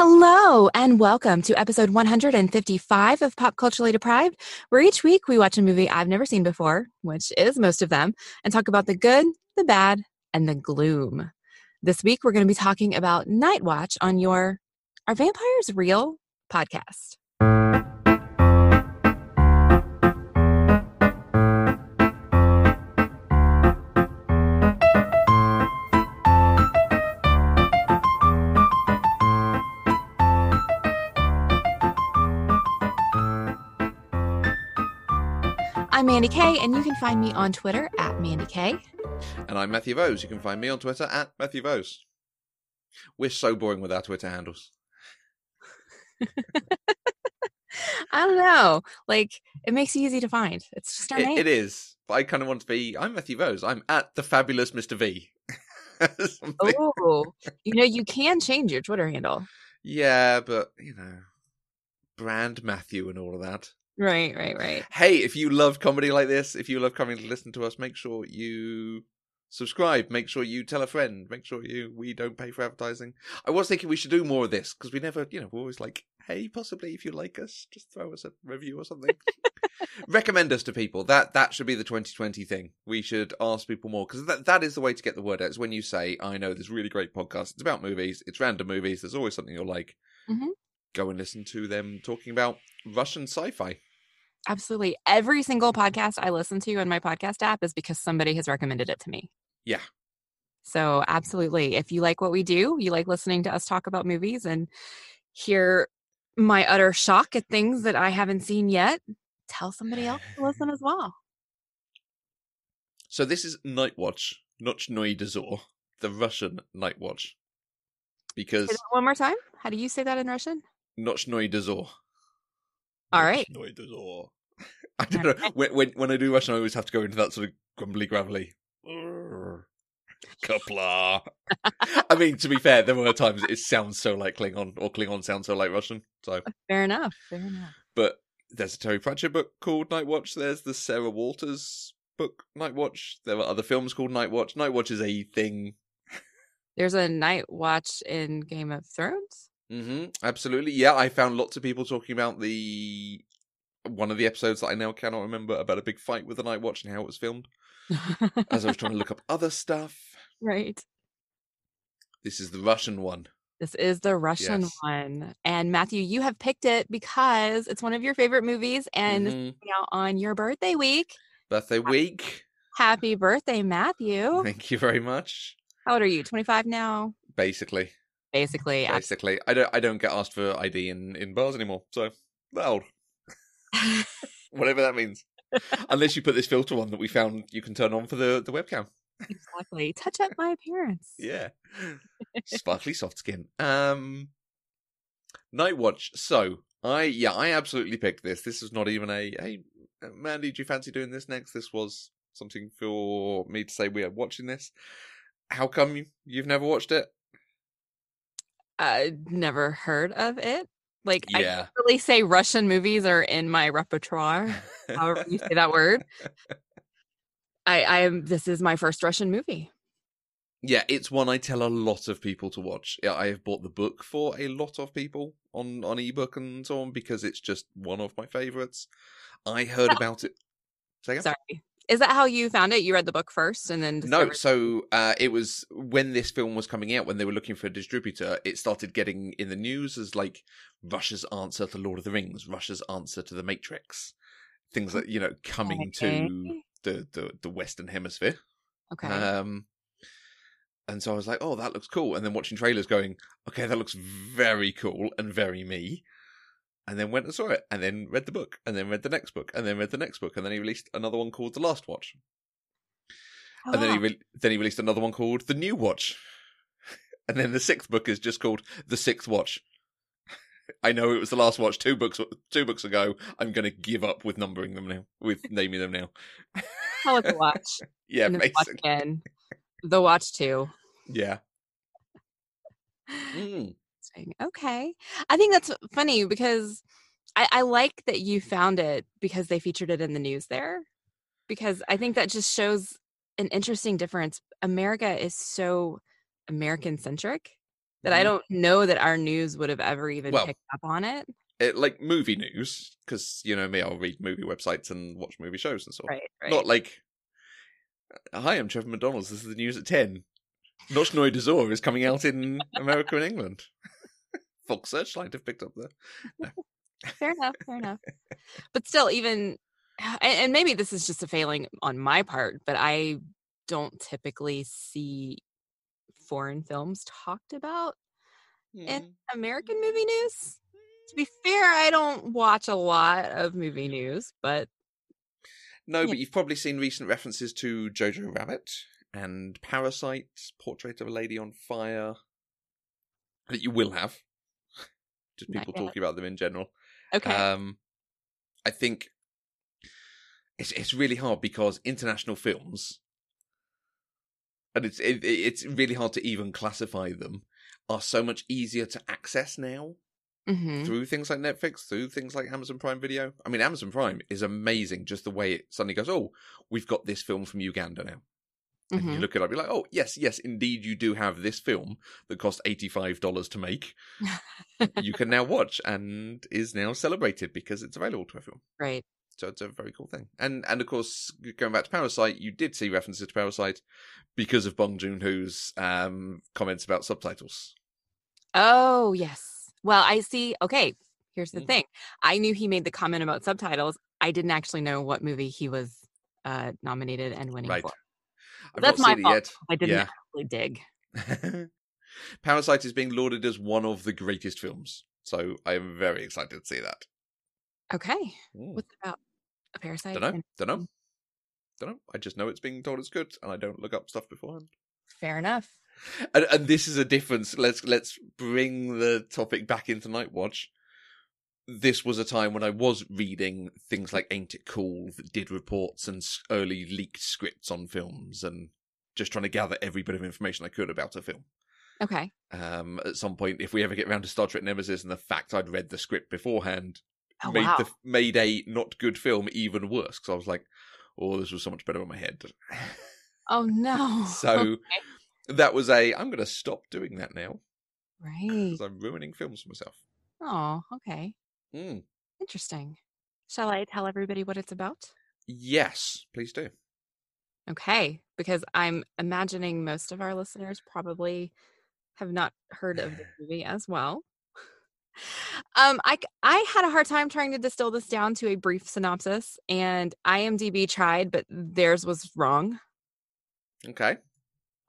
Hello, and welcome to episode 155 of Pop Culturally Deprived, where each week we watch a movie I've never seen before, which is most of them, and talk about the good, the bad, and the gloom. This week we're going to be talking about Night Watch on your Are Vampires Real podcast. I'm Mandy Kay, and you can find me on Twitter at Mandy Kay. And I'm Matthew Vose. You can find me on Twitter at Matthew Vose. We're so boring with our Twitter handles. I don't know. Like, it makes it easy to find. It's just our It, name. it is. But I kind of want to be. I'm Matthew Vose. I'm at the fabulous Mr. V. Oh, you know, you can change your Twitter handle. Yeah, but, you know, brand Matthew and all of that. Right, right, right. Hey, if you love comedy like this, if you love coming to listen to us, make sure you subscribe. Make sure you tell a friend. Make sure you we don't pay for advertising. I was thinking we should do more of this because we never, you know, we're always like, hey, possibly if you like us, just throw us a review or something. Recommend us to people. That that should be the 2020 thing. We should ask people more because that that is the way to get the word out. It's when you say, I know this really great podcast. It's about movies. It's random movies. There's always something you'll like. Mhm. Go and listen to them talking about Russian sci-fi. Absolutely. Every single podcast I listen to in my podcast app is because somebody has recommended it to me. Yeah. So, absolutely. If you like what we do, you like listening to us talk about movies and hear my utter shock at things that I haven't seen yet, tell somebody else to listen as well. So this is Night Watch, Nochnoi Dozor, the Russian Night Watch. Because one more time. How do you say that in Russian? Nochnoi Dozor. All right. Nochnoi. I don't know. When, when when I do Russian, I always have to go into that sort of grumbly gravelly. "Urgh, Kapla. I mean, to be fair, there were times it sounds so like Klingon, or Klingon sounds so like Russian. So, Fair enough. Fair enough. but there's a Terry Pratchett book called Night Watch. There's the Sarah Walters book Night Watch. There are other films called Night Watch. Night Watch is a thing There's a night watch in Game of Thrones. hmm Absolutely. Yeah, I found lots of people talking about the one of the episodes that I now cannot remember about a big fight with the Night Watch and how it was filmed. As I was trying to look up other stuff, right. this is the Russian one. This is the Russian Yes. one. And Matthew, you have picked it because it's one of your favorite movies and it's Mhm. coming out on your birthday week. Birthday week. Happy birthday, Matthew. Thank you very much. How old are you? 25 now? Basically, Basically. basically, I don't I don't get asked for ID in in bars anymore. So that old, whatever that means. Unless you put this filter on that we found you can turn on for the the webcam. exactly. Touch up my appearance. Yeah. Sparkly soft skin. Um Night Watch. So I yeah, I absolutely picked this. This is not even a hey Mandy, do you fancy doing this next? This was something for me to say we are watching this. How come you, you've never watched it? I never heard of it. Like, I Yeah. can't really say Russian movies are in my repertoire. However you say that word. I, I am. This is my first Russian movie. Yeah, it's one I tell a lot of people to watch. Yeah, I have bought the book for a lot of people on on ebook and so on because it's just one of my favorites. I heard about it. Sorry. Is that how you found it? You read the book first and then No, so uh, it was when this film was coming out, when they were looking for a distributor, it started getting in the news as like Russia's answer to Lord of the Rings, Russia's answer to The Matrix, things that you know coming to the, the the Western Hemisphere. Okay. Um, and so I was like, oh, that looks cool. And then watching trailers, going, okay, that looks very cool and very me. And then went and saw it, and then read the book, and then read the next book, and then read the next book, and then he released another one called The Last Watch. Oh, And then he re- then he released another one called The New Watch. And then the sixth book is just called The Sixth Watch. I know it was the last watch two books two books ago. I'm going to give up with numbering them now, with naming them now. Call it the watch. Yeah, and then the watch again. The watch too. Yeah. Mm. Okay. I think that's funny because I, I like that you found it because they featured it in the news there. Because I think that just shows an interesting difference. America is so American centric that I Mhm. don't know that our news would have ever even Well, picked up on it. It, like movie news, because you know me, I'll read movie websites and watch movie shows and so on. Right, right. Not like, hi, I'm Trevor McDonald's. This is the news at ten. Nochnoi Dozor is coming out in America and England. Fox Searchlight have picked up the. fair enough, fair enough. But still, even and, and maybe this is just a failing on my part, but I don't typically see foreign films talked about in Hmm. American movie news. To be fair, I don't watch a lot of movie news, but No, Yeah. but you've probably seen recent references to Jojo Rabbit and Parasite, Portrait of a Lady on Fire. That you will have. Just people talking about them in general. okay. Um, I think it's it's really hard because international films, and it's it, it's really hard to even classify them, are so much easier to access now hmm through things like Netflix, through things like Amazon Prime Video. I mean, Amazon Prime is amazing. Just the way it suddenly goes, oh, we've got this film from Uganda now. And you hmm look it up, you're like, oh, yes, yes, indeed, you do have this film that cost $85 to make. you can now watch and is now celebrated because it's available to everyone. right. So it's a very cool thing. And and of course, going back to Parasite, you did see references to Parasite because of Bong Joon Ho's um, comments about subtitles. Oh, yes. Well, I see. Okay, here's the Mhm. thing. I knew he made the comment about subtitles. I didn't actually know what movie he was uh nominated and winning Right. for. I've That's my fault. it I didn't Yeah. actually dig. Parasite is being lauded as one of the greatest films. So I am very excited to see that. Okay. Mm. What's about? A parasite? Don't know. and- Don't know. Don't know. I just know it's being told it's good, and I don't look up stuff beforehand. Fair enough. And, and this is a difference. Let's let's bring the topic back into Night Watch. This was a time when I was reading things like Ain't It Cool that did reports and early leaked scripts on films, and just trying to gather every bit of information I could about a film. Okay. Um, at some point, if we ever get around to Star Trek Nemesis, and the fact I'd read the script beforehand Oh, made wow. the made a not good film even worse because I was like, "Oh, this was so much better in my head." Oh, no. so that was a. I'm going to stop doing that now right. because I'm ruining films for myself. Oh, okay. Mm. Interesting. Shall I tell everybody what it's about? Yes, please do. Okay, because I'm imagining most of our listeners probably have not heard of the movie as well. Um, I I had a hard time trying to distill this down to a brief synopsis, and IMDb tried, but theirs was wrong. Okay.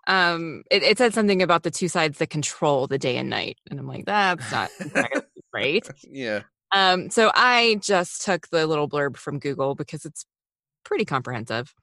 Um, it, it said something about the two sides that control the day and night, and I'm like, that's not right. Yeah. Um, so I just took the little blurb from Google because it's pretty comprehensive.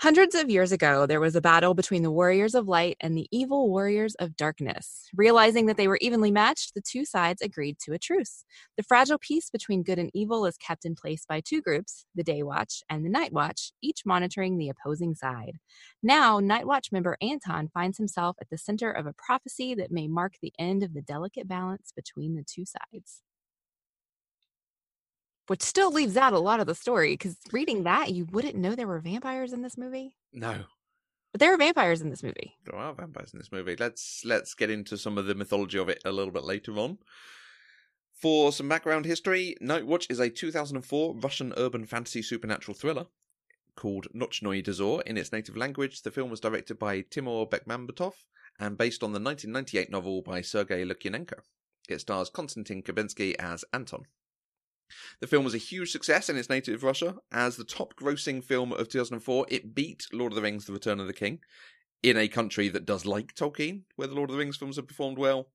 Hundreds of years ago, there was a battle between the warriors of light and the evil warriors of darkness. Realizing that they were evenly matched, the two sides agreed to a truce. The fragile peace between good and evil is kept in place by two groups, the Day Watch and the Night Watch, each monitoring the opposing side. Now, Night Watch member Anton finds himself at the center of a prophecy that may mark the end of the delicate balance between the two sides which still leaves out a lot of the story because reading that you wouldn't know there were vampires in this movie No, but there are vampires in this movie there are vampires in this movie. Let's let's get into some of the mythology of it a little bit later on. For some background history, Night Watch is a 2004 Russian urban fantasy supernatural thriller called Nochnoi Dozor in its native language. The film was directed by Timur Bekmambetov and based on the 1998 novel by Sergei Lukyanenko. It stars Konstantin Khabensky as Anton. The film was a huge success in its native Russia. As the top grossing film of 2004, it beat Lord of the Rings The Return of the King in a country that does like Tolkien, where the Lord of the Rings films have performed well.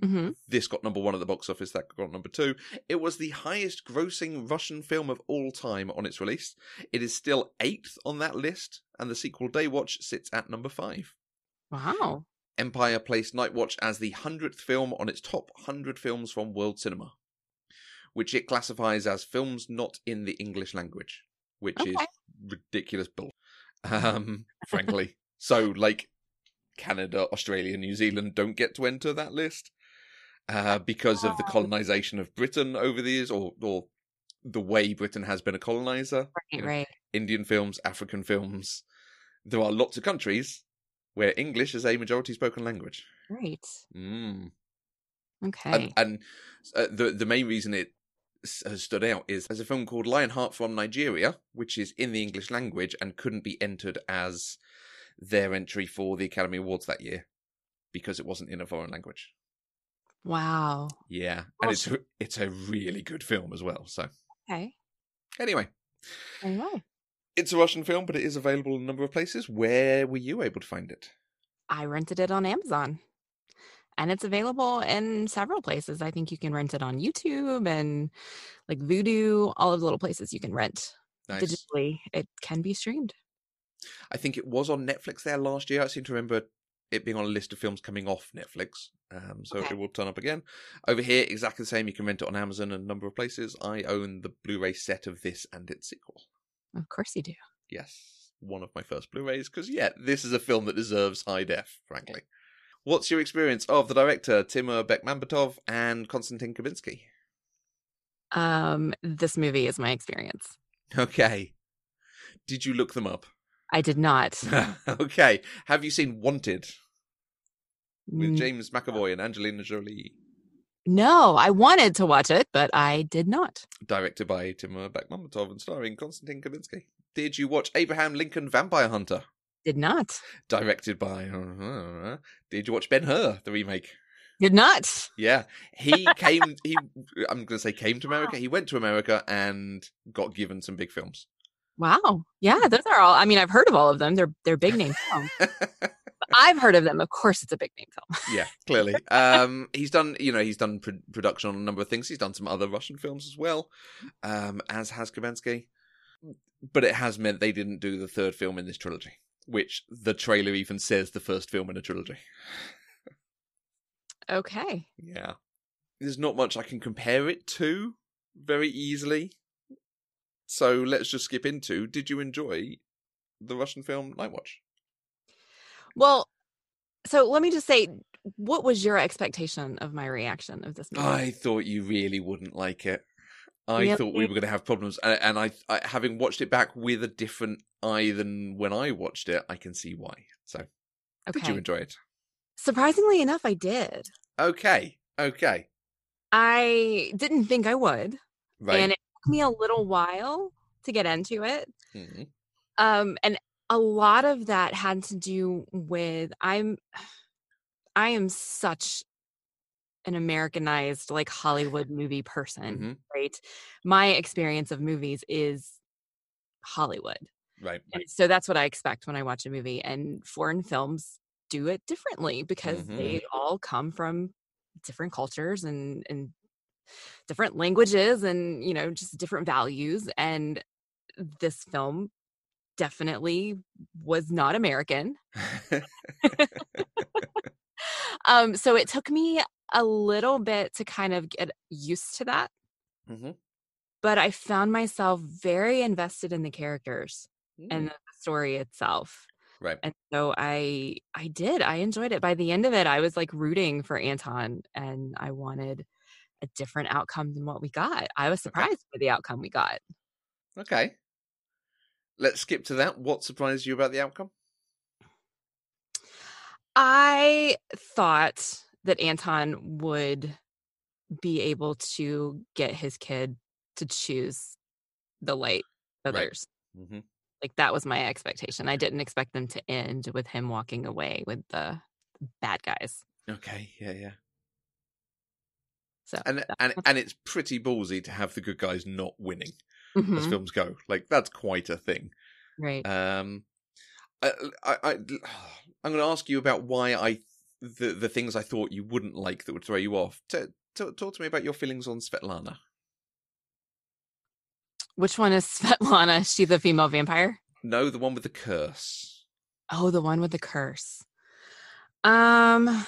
hmm This got number one at the box office, that got number two. It was the highest grossing Russian film of all time on its release. It is still eighth on that list, and the sequel Day Watch sits at number five. wow Empire placed Night Watch as the 100th film on its top 100 films from world cinema, which it classifies as films not in the English language, which is ridiculous bull. Um, frankly. so, like, Canada, Australia, New Zealand don't get to enter that list uh, because of the Oh. colonization of Britain over the years, or, or the way Britain has been a colonizer. right Yeah. right Indian films, African films. There are lots of countries where English is a majority spoken language. Right. Mm. Okay. And, and uh, the the main reason it has stood out is there's a film called Lionheart from Nigeria, which is in the English language and couldn't be entered as their entry for the Academy Awards that year because it wasn't in a foreign language. wow. Yeah, and it's a, it's a really good film as well. So Okay. anyway, well. it's a Russian film, but it is available in a number of places. Where were you able to find it? I rented it on Amazon. And it's available in several places. I think you can rent it on YouTube and like Vudu, all of the little places you can rent Nice. digitally. It can be streamed. I think it was on Netflix there last year. I seem to remember it being on a list of films coming off Netflix. Um, so Okay. it will turn up again. Over here, exactly the same. You can rent it on Amazon and a number of places. I own the Blu-ray set of this and its sequel. Of course you do. Yes, one of my first Blu-rays. Because yeah, this is a film that deserves high def. Frankly, what's your experience of the director Timur Bekmambetov and Konstantin Khabensky? Um, this movie is my experience. Okay, did you look them up? I did not. okay, have you seen Wanted with James McAvoy and Angelina Jolie? No, I wanted to watch it, but I did not. directed by Timur Bekmambetov and starring Konstantin Khabensky. Did you watch Abraham Lincoln Vampire Hunter? Did not. Directed by. uh, did you watch Ben Hur, the remake? Did not. Yeah, he came. He, I'm going to say came to America. He went to America and got given some big films. Wow. Yeah, those are all. I mean, I've heard of all of them. They're they're big name films. I've heard of them. Of course, it's a big name film. yeah, clearly. Um, he's done, you know, he's done pro- production on a number of things. He's done some other Russian films as well, um, as has Khabensky. But it has meant they didn't do the third film in this trilogy, which the trailer even says the first film in a trilogy. Okay. Yeah. There's not much I can compare it to very easily. So let's just skip into did you enjoy the Russian film Night Watch? Well, so let me just say, what was your expectation of my reaction of this movie? I thought you really wouldn't like it. I Really? thought we were going to have problems, and, and I, I, having watched it back with a different eye than when I watched it, I can see why. So, did you enjoy it? Surprisingly enough, I did. Okay, okay, I didn't think I would, right. and it took me a little while to get into it. Mhm. um and a lot of that had to do with i'm i am such an americanized like hollywood movie person Mhm. right my experience of movies is hollywood Right, so that's what i expect when i watch a movie and foreign films do it differently because Mhm. they all come from different cultures and and different languages and you know just different values and this film definitely was not american um so it took me a little bit to kind of get used to that Mhm. but i found myself very invested in the characters and Mm, the story itself right. and so i i did i enjoyed it by the end of it i was like rooting for anton and i wanted a different outcome than what we got i was Okay. surprised by the outcome we got Okay. Let's skip to that. What surprised you about the outcome? I thought that Anton would be able to get his kid to choose the light Right. others. hmm Like that was my expectation. I didn't expect them to end with him walking away with the bad guys. Okay, yeah, yeah. So And and and it's pretty ballsy to have the good guys not winning as Mhm, films go. Like that's quite a thing. right. Um, I, I, I I'm going to ask you about why I the the things I thought you wouldn't like that would throw you off. T- t- talk to me about your feelings on Svetlana. Which one is Svetlana? Is she the female vampire? No, the one with the curse. Oh, the one with the curse. Um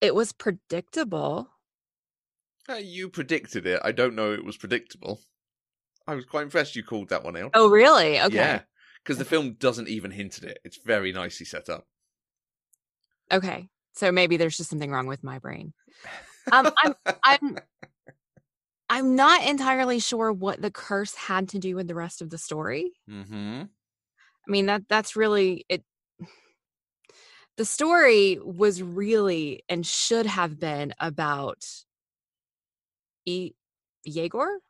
it was predictable. Uh, you predicted it. I don't know it was predictable. I was quite impressed you called that one out. Oh, really? Okay. Yeah, because the film doesn't even hint at it. It's very nicely set up. Okay. So maybe there's just something wrong with my brain. Um, I'm I'm I'm not entirely sure what the curse had to do with the rest of the story. hmm I mean that that's really it the story was really and should have been about e- Yegor.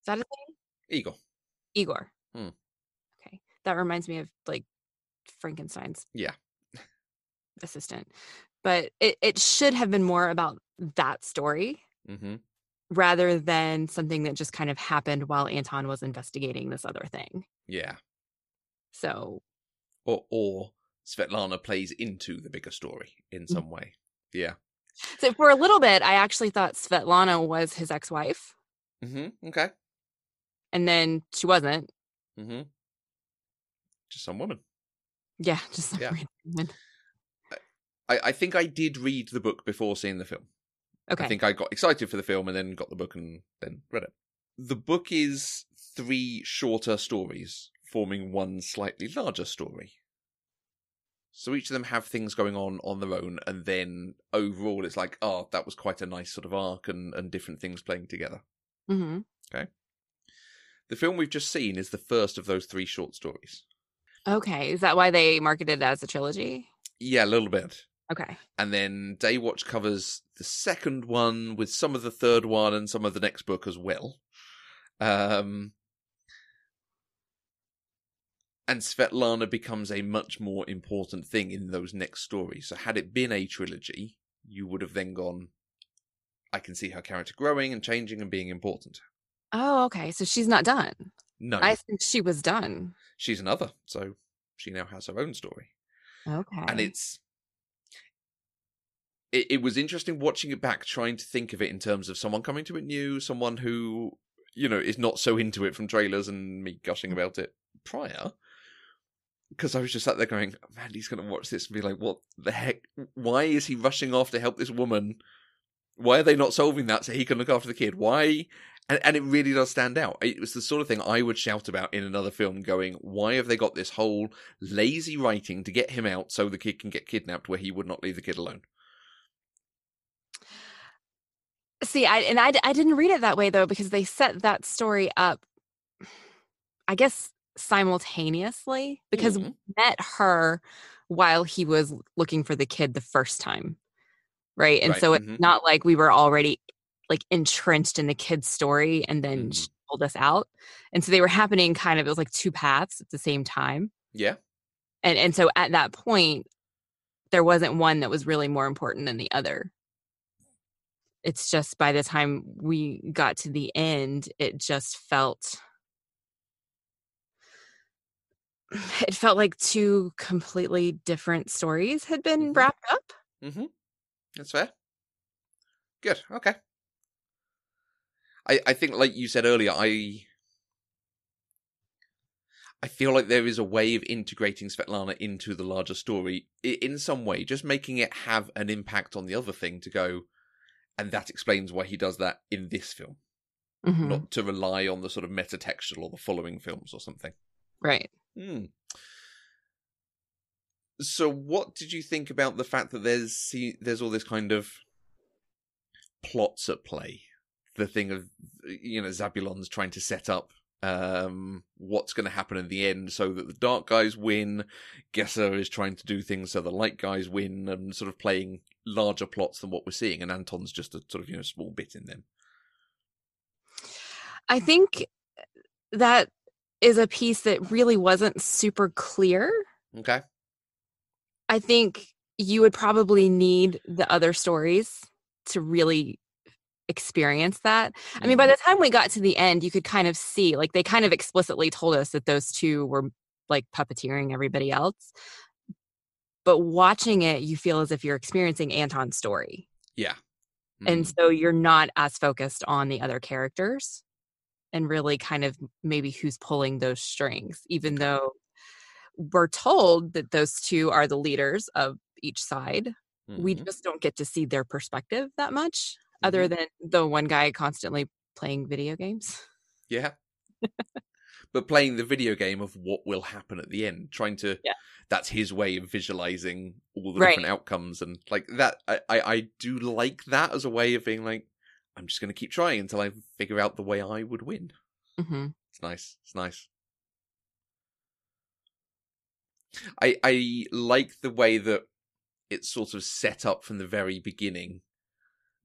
Is that his name? Igor. Igor. Hmm. That reminds me of like Frankenstein's Yeah. assistant. But it, it should have been more about that story hmm rather than something that just kind of happened while Anton was investigating this other thing. Yeah. So Or or Svetlana plays into the bigger story in some way. Yeah. so for a little bit I actually thought Svetlana was his ex-wife hmm Okay. and then she wasn't. hmm Just some woman. Yeah, just some Yeah. woman. I, I think I did read the book before seeing the film. Okay. I think I got excited for the film and then got the book and then read it. The book is three shorter stories forming one slightly larger story. So each of them have things going on on their own, and then overall, it's like, oh, that was quite a nice sort of arc and, and different things playing together. hmm Okay. The film we've just seen is the first of those three short stories. Okay. Is that why they marketed it as a trilogy? Yeah, a little bit. Okay. And then Daywatch covers the second one with some of the third one and some of the next book as well. Um, and Svetlana becomes a much more important thing in those next stories. So, had it been a trilogy, you would have then gone, I can see her character growing and changing and being important. Oh, okay. So she's not done. No, I think she was done. she's another. So, she now has her own story. Okay. and it's it, it was interesting watching it back trying to think of it in terms of someone coming to it new someone who you know is not so into it from trailers and me gushing mm. about it prior because i was just sat there going man he's going to watch this and be like what the heck why is he rushing off to help this woman why are they not solving that so he can look after the kid why and, and it really does stand out. It was the sort of thing I would shout about in another film, going, "Why have they got this whole lazy writing to get him out so the kid can get kidnapped, where he would not leave the kid alone?" See, I and I, I didn't read it that way though because they set that story up I guess simultaneously because Mhm. we met her while he was looking for the kid the first time. Right? And Right, so it's mhm. not like we were already like entrenched in the kid's story and then Mhm. she pulled us out. And so they were happening kind of it was like two paths at the same time. Yeah, And and so at that point there wasn't one that was really more important than the other. It's just by the time we got to the end, it just felt it felt like two completely different stories had been Mhm. wrapped up. mm-hmm. that's fair. Good. Okay. I I think, like you said earlier, I I feel like there is a way of integrating Svetlana into the larger story in some way, just making it have an impact on the other thing to go, and that explains why he does that in this film, Mhm. not to rely on the sort of metatextual or the following films or something. Right. Hmm. So, what did you think about the fact that there's see, there's all this kind of plots at play? The thing of you know Zabulon's trying to set up um, what's going to happen in the end, so that the dark guys win. Gesser is trying to do things so the light guys win, and sort of playing larger plots than what we're seeing. And Anton's just a sort of you know small bit in them. I think that is a piece that really wasn't super clear. Okay. I think you would probably need the other stories to really experience that. I mean, by the time we got to the end, you could kind of see, like, they kind of explicitly told us that those two were like puppeteering everybody else. But watching it, you feel as if you're experiencing Anton's story. yeah. And Mm. so you're not as focused on the other characters and really kind of maybe who's pulling those strings, even though we're told that those two are the leaders of each side. We Mhm. just don't get to see their perspective that much, other than the one guy constantly playing video games. Yeah. but playing the video game of what will happen at the end, trying to Yeah. that's his way of visualizing all the Right. different outcomes and like that I, I, I do like that as a way of being like, I'm just gonna keep trying until I figure out the way I would win. Mm-hmm. It's nice. It's nice. I I like the way that it's sort of set up from the very beginning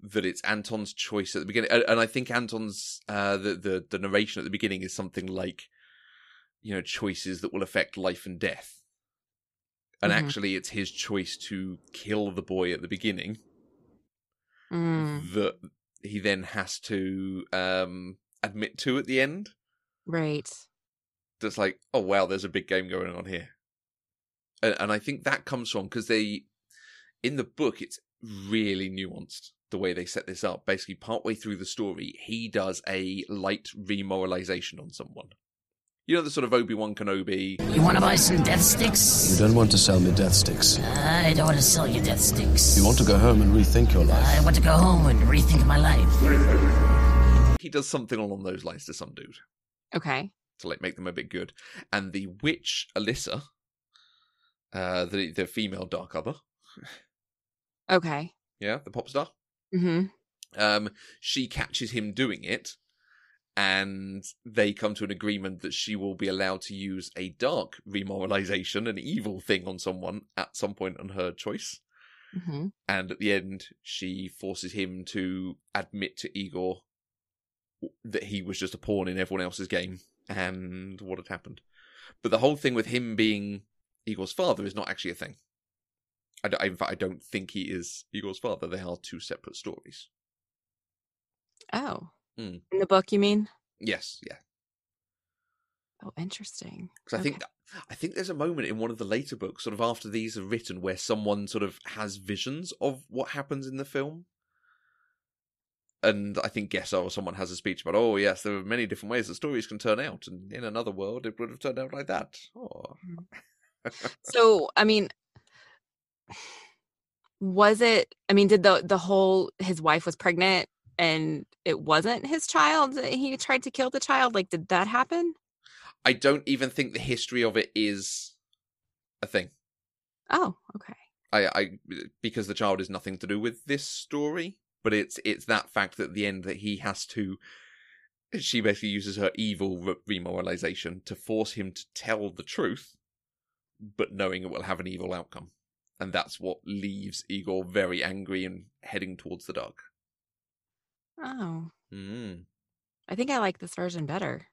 that it's Anton's choice at the beginning, and, and I think Anton's uh, the the the narration at the beginning is something like, you know, choices that will affect life and death, and Mhm. actually, it's his choice to kill the boy at the beginning Mm, that he then has to um admit to at the end. right. That's like, oh wow, there's a big game going on here, and, and I think that comes from because they, in the book, it's really nuanced the way they set this up. Basically, partway through the story, he does a light remoralization on someone. You know the sort of Obi Wan Kenobi. You want to buy some death sticks? You don't want to sell me death sticks. I don't want to sell you death sticks. You want to go home and rethink your life. I want to go home and rethink my life. He does something along those lines to some dude Okay. to like make them a bit good. And the witch Alyssa, uh, the the female Dark Other, Okay. yeah, the pop star. Hmm um, she catches him doing it, and they come to an agreement that she will be allowed to use a dark remoralization, an evil thing on someone at some point on her choice. hmm And at the end, she forces him to admit to Igor that he was just a pawn in everyone else's game and what had happened. But the whole thing with him being Igor's father is not actually a thing. I, don't- in fact, I don't think he is Igor's father. They are two separate stories. Oh. Mm. In the book, you mean? Yes, yeah. Oh, interesting. Because I think I think there's a moment in one of the later books, sort of after these are written, where someone sort of has visions of what happens in the film. And I think Gesser or someone has a speech about, oh yes, there are many different ways that stories can turn out, and in another world it would have turned out like that. Oh, So, I mean, was it? I mean, did the the whole his wife was pregnant and it wasn't his child? that He tried to kill the child. Like, did that happen? I don't even think the history of it is a thing. Oh, okay. I, I because the child is nothing to do with this story, but it's it's that fact that at the end that he has to. She basically uses her evil re- remoralization to force him to tell the truth, but knowing it will have an evil outcome, and that's what leaves Igor very angry and heading towards the dark. Oh, Mm. I think I like this version better.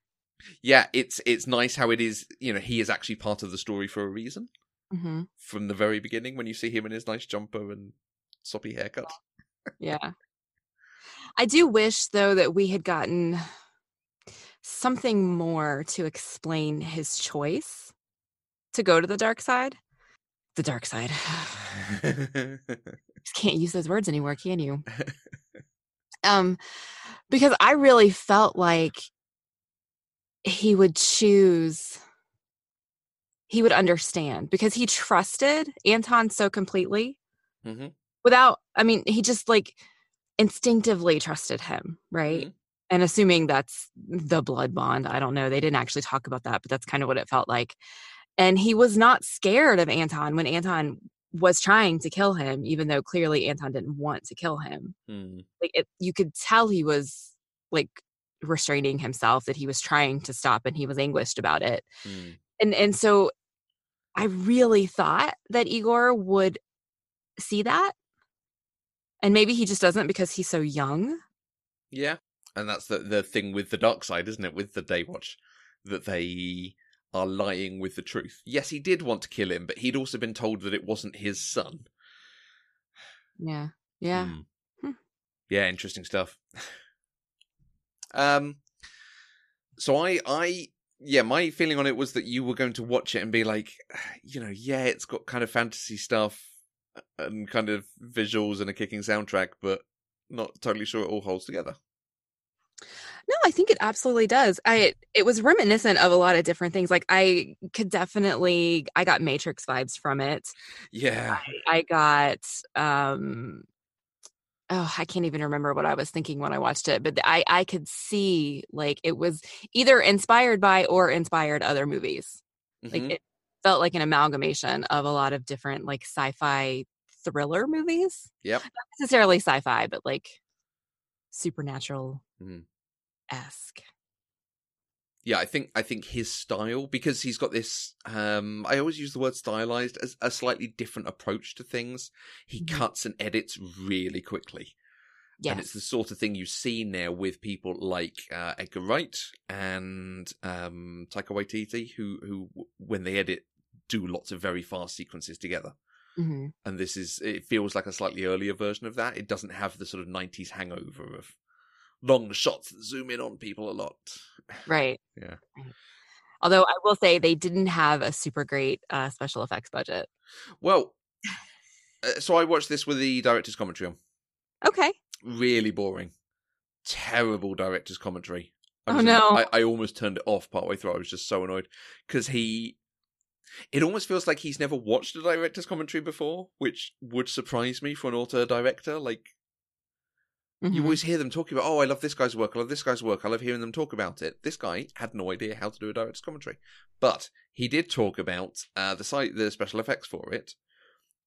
Yeah, it's it's nice how it is. You know, he is actually part of the story for a reason hmm from the very beginning when you see him in his nice jumper and soppy haircut. Yeah. I do wish though that we had gotten something more to explain his choice to go to the dark side. The dark side. Just can't use those words anymore, can you? um because I really felt like he would choose he would understand because he trusted Anton so completely Mhm. without I mean he just like instinctively trusted him, right? Mhm. And assuming that's the blood bond, I don't know. They didn't actually talk about that, but that's kind of what it felt like. And he was not scared of Anton when Anton was trying to kill him, even though clearly Anton didn't want to kill him. Mm. Like it, you could tell he was like restraining himself, that he was trying to stop, and he was anguished about it. Mm. And and so, I really thought that Igor would see that, and maybe he just doesn't because he's so young. Yeah, and that's the the thing with the dark side, isn't it? With the Daywatch, that they are lying with the truth. Yes, he did want to kill him, but he'd also been told that it wasn't his son. Yeah, yeah. Hmm. Hmm. Yeah, interesting stuff. um, so I, I, yeah, my feeling on it was that you were going to watch it and be like, you know, yeah, it's got kind of fantasy stuff and kind of visuals and a kicking soundtrack, but not totally sure it all holds together. No, I think it absolutely does. I it was reminiscent of a lot of different things. Like I could definitely I got Matrix vibes from it. Yeah, I got um oh, I can't even remember what I was thinking when I watched it, but I I could see like it was either inspired by or inspired other movies. Like Mhm. it felt like an amalgamation of a lot of different like sci-fi thriller movies. Yep. Not necessarily sci-fi, but like supernatural Mhm. Esque. yeah, I think I think his style because he's got this. Um, I always use the word stylized as a slightly different approach to things. He Mhm. cuts and edits really quickly, and it's the sort of thing you see now with people like uh, Edgar Wright and um, Taika Waititi, who who when they edit do lots of very fast sequences together. hmm And this is it feels like a slightly earlier version of that. It doesn't have the sort of '90s hangover of long shots that zoom in on people a lot. Right. Yeah. Although I will say they didn't have a super great uh, special effects budget. Well, uh, so I watched this with the director's commentary on. Okay. Really boring. Terrible director's commentary. I Oh, no. I, I almost turned it off partway through. I was just so annoyed because he. It almost feels like he's never watched a director's commentary before, which would surprise me for an author director. Like you Mhm. always hear them talking about, oh, I love this guy's work, I love this guy's work, I love hearing them talk about it. This guy had no idea how to do a director's commentary, but he did talk about uh, the site, the special effects for it,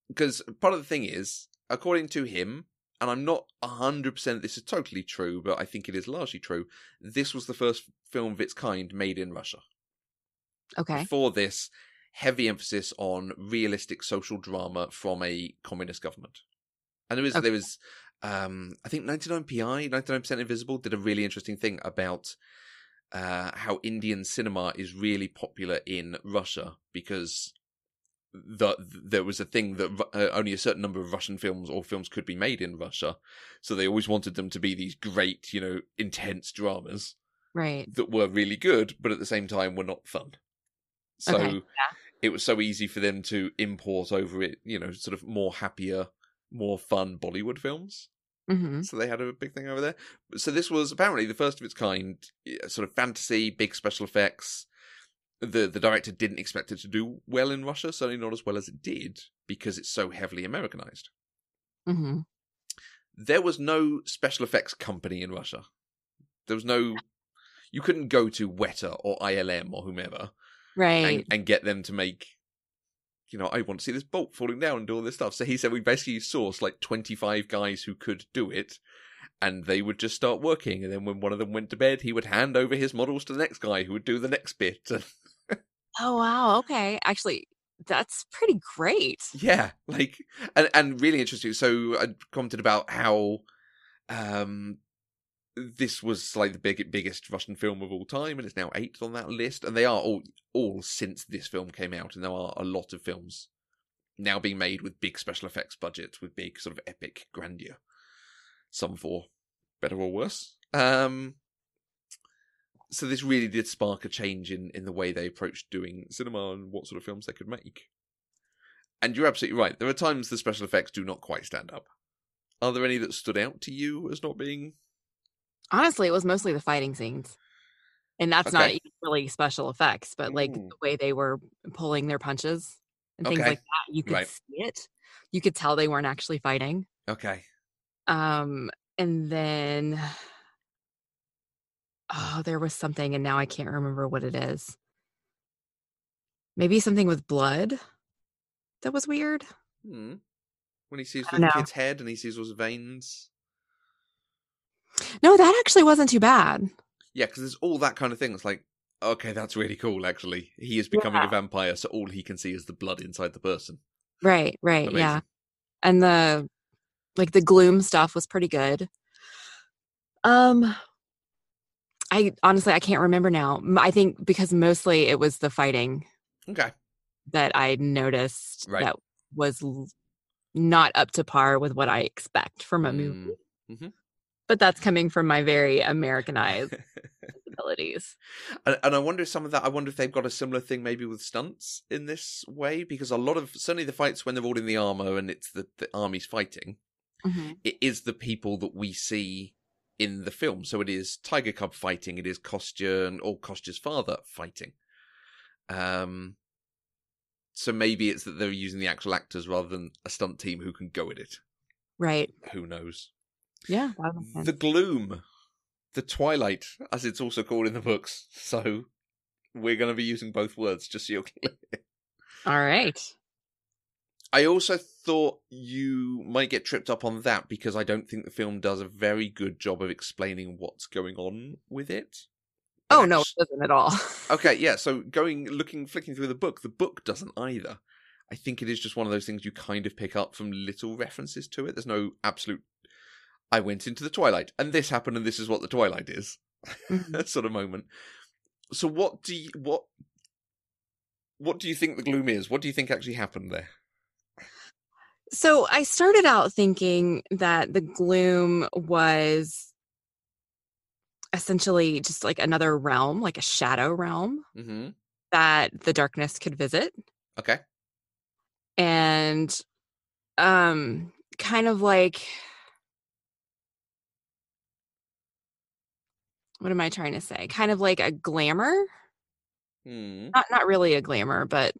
because part of the thing is, according to him, and I'm not hundred percent this is totally true, but I think it is largely true. This was the first film of its kind made in Russia. Okay. Before this, heavy emphasis on realistic social drama from a communist government. And there was Okay. there was um I think 99PI, 99% Invisible did a really interesting thing about uh how Indian cinema is really popular in Russia because the, there was a thing that uh, only a certain number of Russian films or films could be made in Russia, so they always wanted them to be these great, you know, intense dramas Right. that were really good, but at the same time were not fun. So Okay, yeah. it was so easy for them to import over it, you know, sort of more happier, more fun Bollywood films. hmm So they had a big thing over there. So this was apparently the first of its kind, sort of fantasy, big special effects. The the director didn't expect it to do well in Russia, certainly not as well as it did, because it's so heavily Americanized. hmm There was no special effects company in Russia. There was no you couldn't go to Weta or ILM or whomever Right. and, and get them to make you know i want to see this bolt falling down and do all this stuff so he said we basically sourced like 25 guys who could do it and they would just start working and then when one of them went to bed he would hand over his models to the next guy who would do the next bit Oh wow. Okay. Actually, that's pretty great. yeah like and, and really interesting so i commented about how um this was like the big, biggest Russian film of all time, and it's now eighth on that list. And they are all all since this film came out, and there are a lot of films now being made with big special effects budgets, with big sort of epic grandeur. Some for better or worse. Um, so this really did spark a change in in the way they approached doing cinema and what sort of films they could make. And you're absolutely right. There are times the special effects do not quite stand up. Are there any that stood out to you as not being Honestly, it was mostly the fighting scenes. And that's not Okay. even really special effects, but like Mm. the way they were pulling their punches and things Okay. like that. You could Right. see it. You could tell they weren't actually fighting. okay? Um, and then oh, there was something, and now I can't remember what it is. Maybe something with blood that was weird. Hmm. When he sees the know. kid's head and he sees those veins. No, that actually wasn't too bad. Yeah, because there's all that kind of thing. It's like, okay, that's really cool. Actually, he is becoming a vampire, so all he can see is the blood inside the person. Right, right, Amazing. yeah. And the like the gloom stuff was pretty good. Um I honestly I can't remember now. I think because mostly it was the fighting Okay. that I noticed Right. that was l- not up to par with what I expect from a movie. Mm. But that's coming from my very Americanized abilities. and, and I wonder if some of that. I wonder if they've got a similar thing maybe with stunts in this way, because a lot of certainly the fights when they're all in the armor and it's the, the army's fighting, Mhm. it is the people that we see in the film. So it is Tiger Cub fighting, it is Kostya and or Kostya's father fighting. Um, so maybe it's that they're using the actual actors rather than a stunt team who can go at it. Right. Who knows? Yeah. that makes sense. The gloom, the twilight, as it's also called in the books. So we're going to be using both words just so you're clear. All right. I also thought you might get tripped up on that because I don't think the film does a very good job of explaining what's going on with it. Oh no, it doesn't at all. Okay, yeah. So going, looking, flicking through the book, the book doesn't either. I think it is just one of those things you kind of pick up from little references to it. There's no absolute. I went into the Twilight, and this happened, and this is what the Twilight is. Mhm. that sort of moment. So, what do you what what do you think the gloom is? What do you think actually happened there? So I started out thinking that the gloom was essentially just like another realm, like a shadow realm hmm that the darkness could visit Okay. and um kind of like what am I trying to say? Kind of like a glamour, Hmm. not not really a glamour, but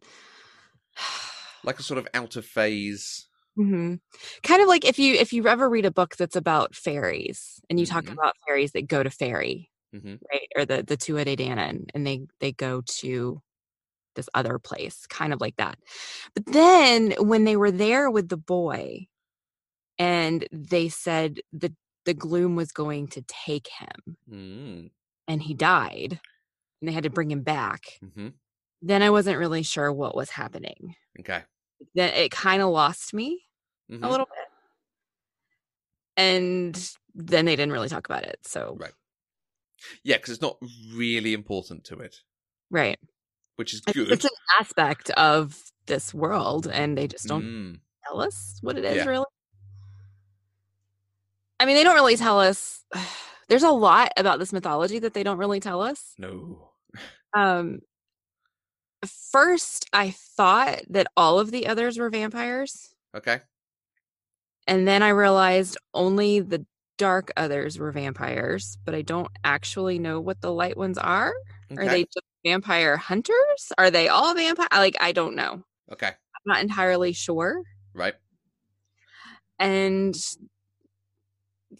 Like a sort of out of phase. hmm Kind of like if you if you ever read a book that's about fairies and you talk Mhm. about fairies that go to fairy, hmm right? Or the the Tuatha Dé Danann and they they go to this other place, kind of like that. But then when they were there with the boy and they said the the gloom was going to take him Mm. and he died and they had to bring him back, hmm then I wasn't really sure what was happening. Okay. Then it kind of lost me. Mhm. a little bit. And then they didn't really talk about it. So, Right. Yeah, because it's not really important to it, right. which is good. It's an aspect of this world, and they just don't Mm. tell us what it is, Yeah. really. I mean, they don't really tell us. There's a lot about this mythology that they don't really tell us. No. Um, first, I thought that all of the others were vampires. Okay. And then I realized only the dark others were vampires, but I don't actually know what the light ones are. Okay. Are they just vampire hunters? Are they all vampire? Like, I don't know. Okay. I'm not entirely sure. Right. And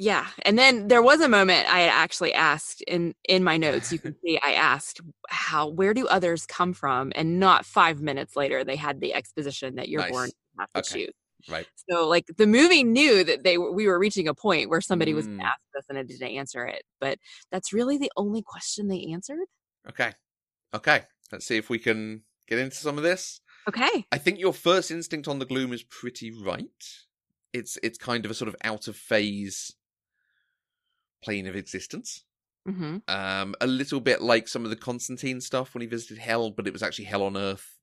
yeah, and then there was a moment I had actually asked in in my notes. You can see I asked how where do others come from, and not five minutes later they had the exposition that you're Nice. born you have to Okay. choose. Right. So like the movie knew that they we were reaching a point where somebody was going Mm. to ask us and it didn't answer it. But that's really the only question they answered. Okay. Okay. Let's see if we can get into some of this. Okay. I think your first instinct on the gloom is pretty right. It's it's kind of a sort of out of phase plane of existence. hmm Um, a little bit like some of the Constantine stuff when he visited Hell, but it was actually Hell on Earth.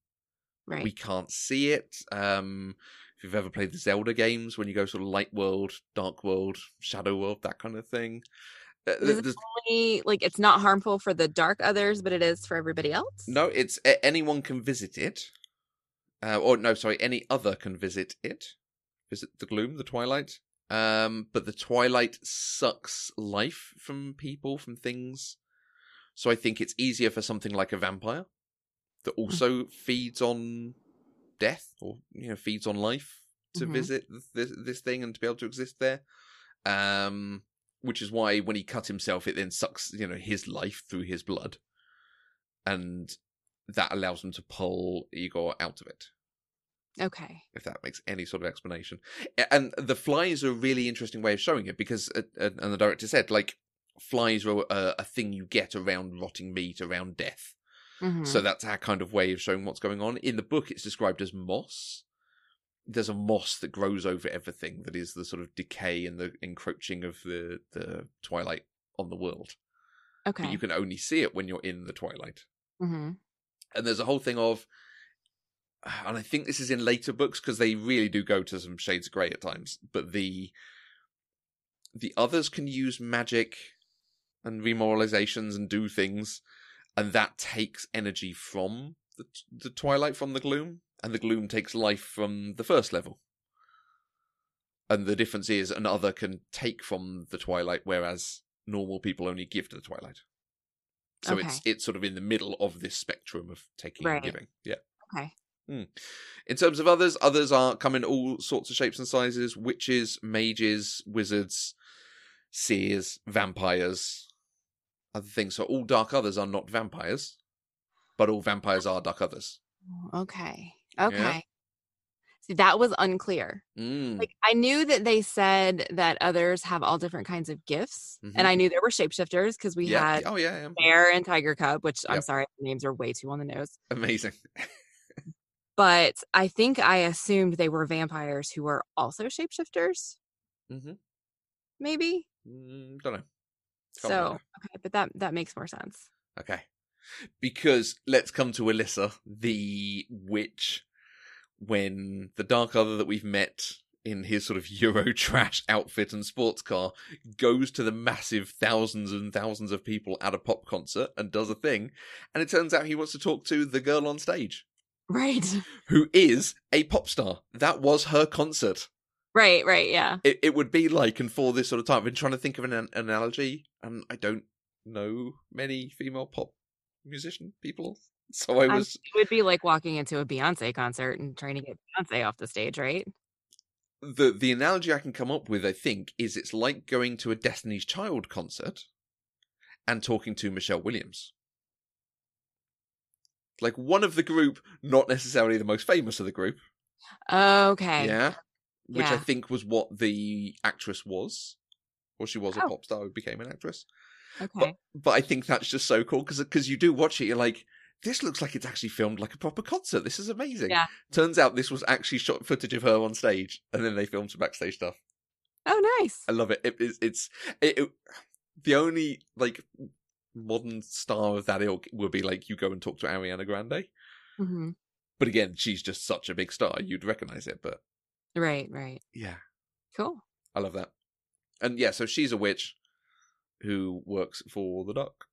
Right. We can't see it. Um, if you've ever played the Zelda games, when you go sort of light world, dark world, shadow world, that kind of thing. Uh, there's- only like it's not harmful for the dark others, but it is for everybody else? No, it's anyone can visit it. Uh, or no, sorry, any other can visit it. Visit the gloom, the twilight. Um, but the twilight sucks life from people, from things. So I think it's easier for something like a vampire that also feeds on death or you know feeds on life to Mhm. visit this this thing and to be able to exist there. Um, which is why when he cut himself, it then sucks you know his life through his blood, and that allows him to pull Igor out of it. Okay. If that makes any sort of explanation, and the flies are a really interesting way of showing it because, uh, uh, and the director said like flies are a, a thing you get around rotting meat, around death. Mhm. So that's our kind of way of showing what's going on. In the book, it's described as moss. There's a moss that grows over everything that is the sort of decay and the encroaching of the, the twilight on the world. okay. But you can only see it when you're in the twilight. hmm And there's a whole thing of, and I think this is in later books because they really do go to some shades of grey at times. But the the others can use magic and remoralizations and do things, and that takes energy from the the twilight from the gloom, and the gloom takes life from the first level. And the difference is, another can take from the twilight, whereas normal people only give to the twilight. So it's it's sort of in the middle of this spectrum of taking Right. and giving. Yeah. Okay. In terms of others, others are come in all sorts of shapes and sizes: witches, mages, wizards, seers, vampires, other things. So all dark others are not vampires, but all vampires are dark others. Okay. Okay. See, that was unclear. Mm. Like I knew that they said that others have all different kinds of gifts, Mhm. and I knew there were shapeshifters because we yeah. had oh yeah, yeah. Bear and Tiger Cub, which I'm sorry, the names are way too on the nose. Amazing. But I think I assumed they were vampires who were also shapeshifters, hmm maybe. Mm, don't know. Can't so remember. okay, but that that makes more sense. Okay. Because let's come to Alyssa, the witch, when the Dark Other that we've met in his sort of Euro trash outfit and sports car goes to the massive thousands and thousands of people at a pop concert and does a thing. And it turns out he wants to talk to the girl on stage, Right, who is a pop star. That was her concert. right, right. Yeah. It, it would be like, and for this sort of time, I've been trying to think of an, an analogy, and I don't know many female pop musician people. So I was It would be like walking into a Beyonce concert and trying to get Beyonce off the stage, right? the the analogy I can come up with, I think, is it's like going to a Destiny's Child concert and talking to Michelle Williams. Like one of the group, not necessarily the most famous of the group. Okay. Yeah. Which I think was what the actress was. Or she was a Oh. pop star who became an actress. Okay. But I think that's just so cool because because you do watch it, you're like, this looks like it's actually filmed like a proper concert. This is amazing. Yeah. Turns out this was actually shot footage of her on stage, and then they filmed some backstage stuff. Oh, nice. I love it. it it's it's it, it- the only like modern star of that ilk would be like you go and talk to Ariana Grande. hmm But again, she's just such a big star, you'd recognize it. But Right, right. yeah, Cool. I love that. And yeah, so she's a witch who works for the Dark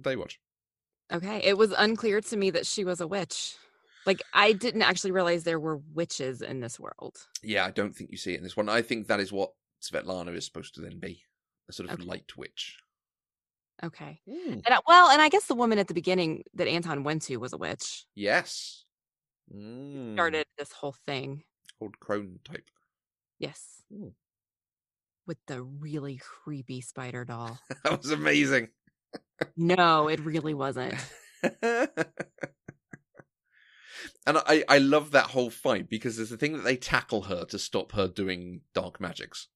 Daywatch. Okay. It was unclear to me that she was a witch. Like I didn't actually realize there were witches in this world. Yeah, I don't think you see it in this one. I think that is what Svetlana is supposed to then be a sort of Okay. light witch. Okay. Mm, And I, well, and I guess the woman at the beginning that Anton went to was a witch. Yes. Mm, Started this whole thing. Old crone type. Yes. Ooh. With the really creepy spider doll. that was amazing. no, it really wasn't. and I, I love that whole fight because there's the thing that they tackle her to stop her doing dark magics.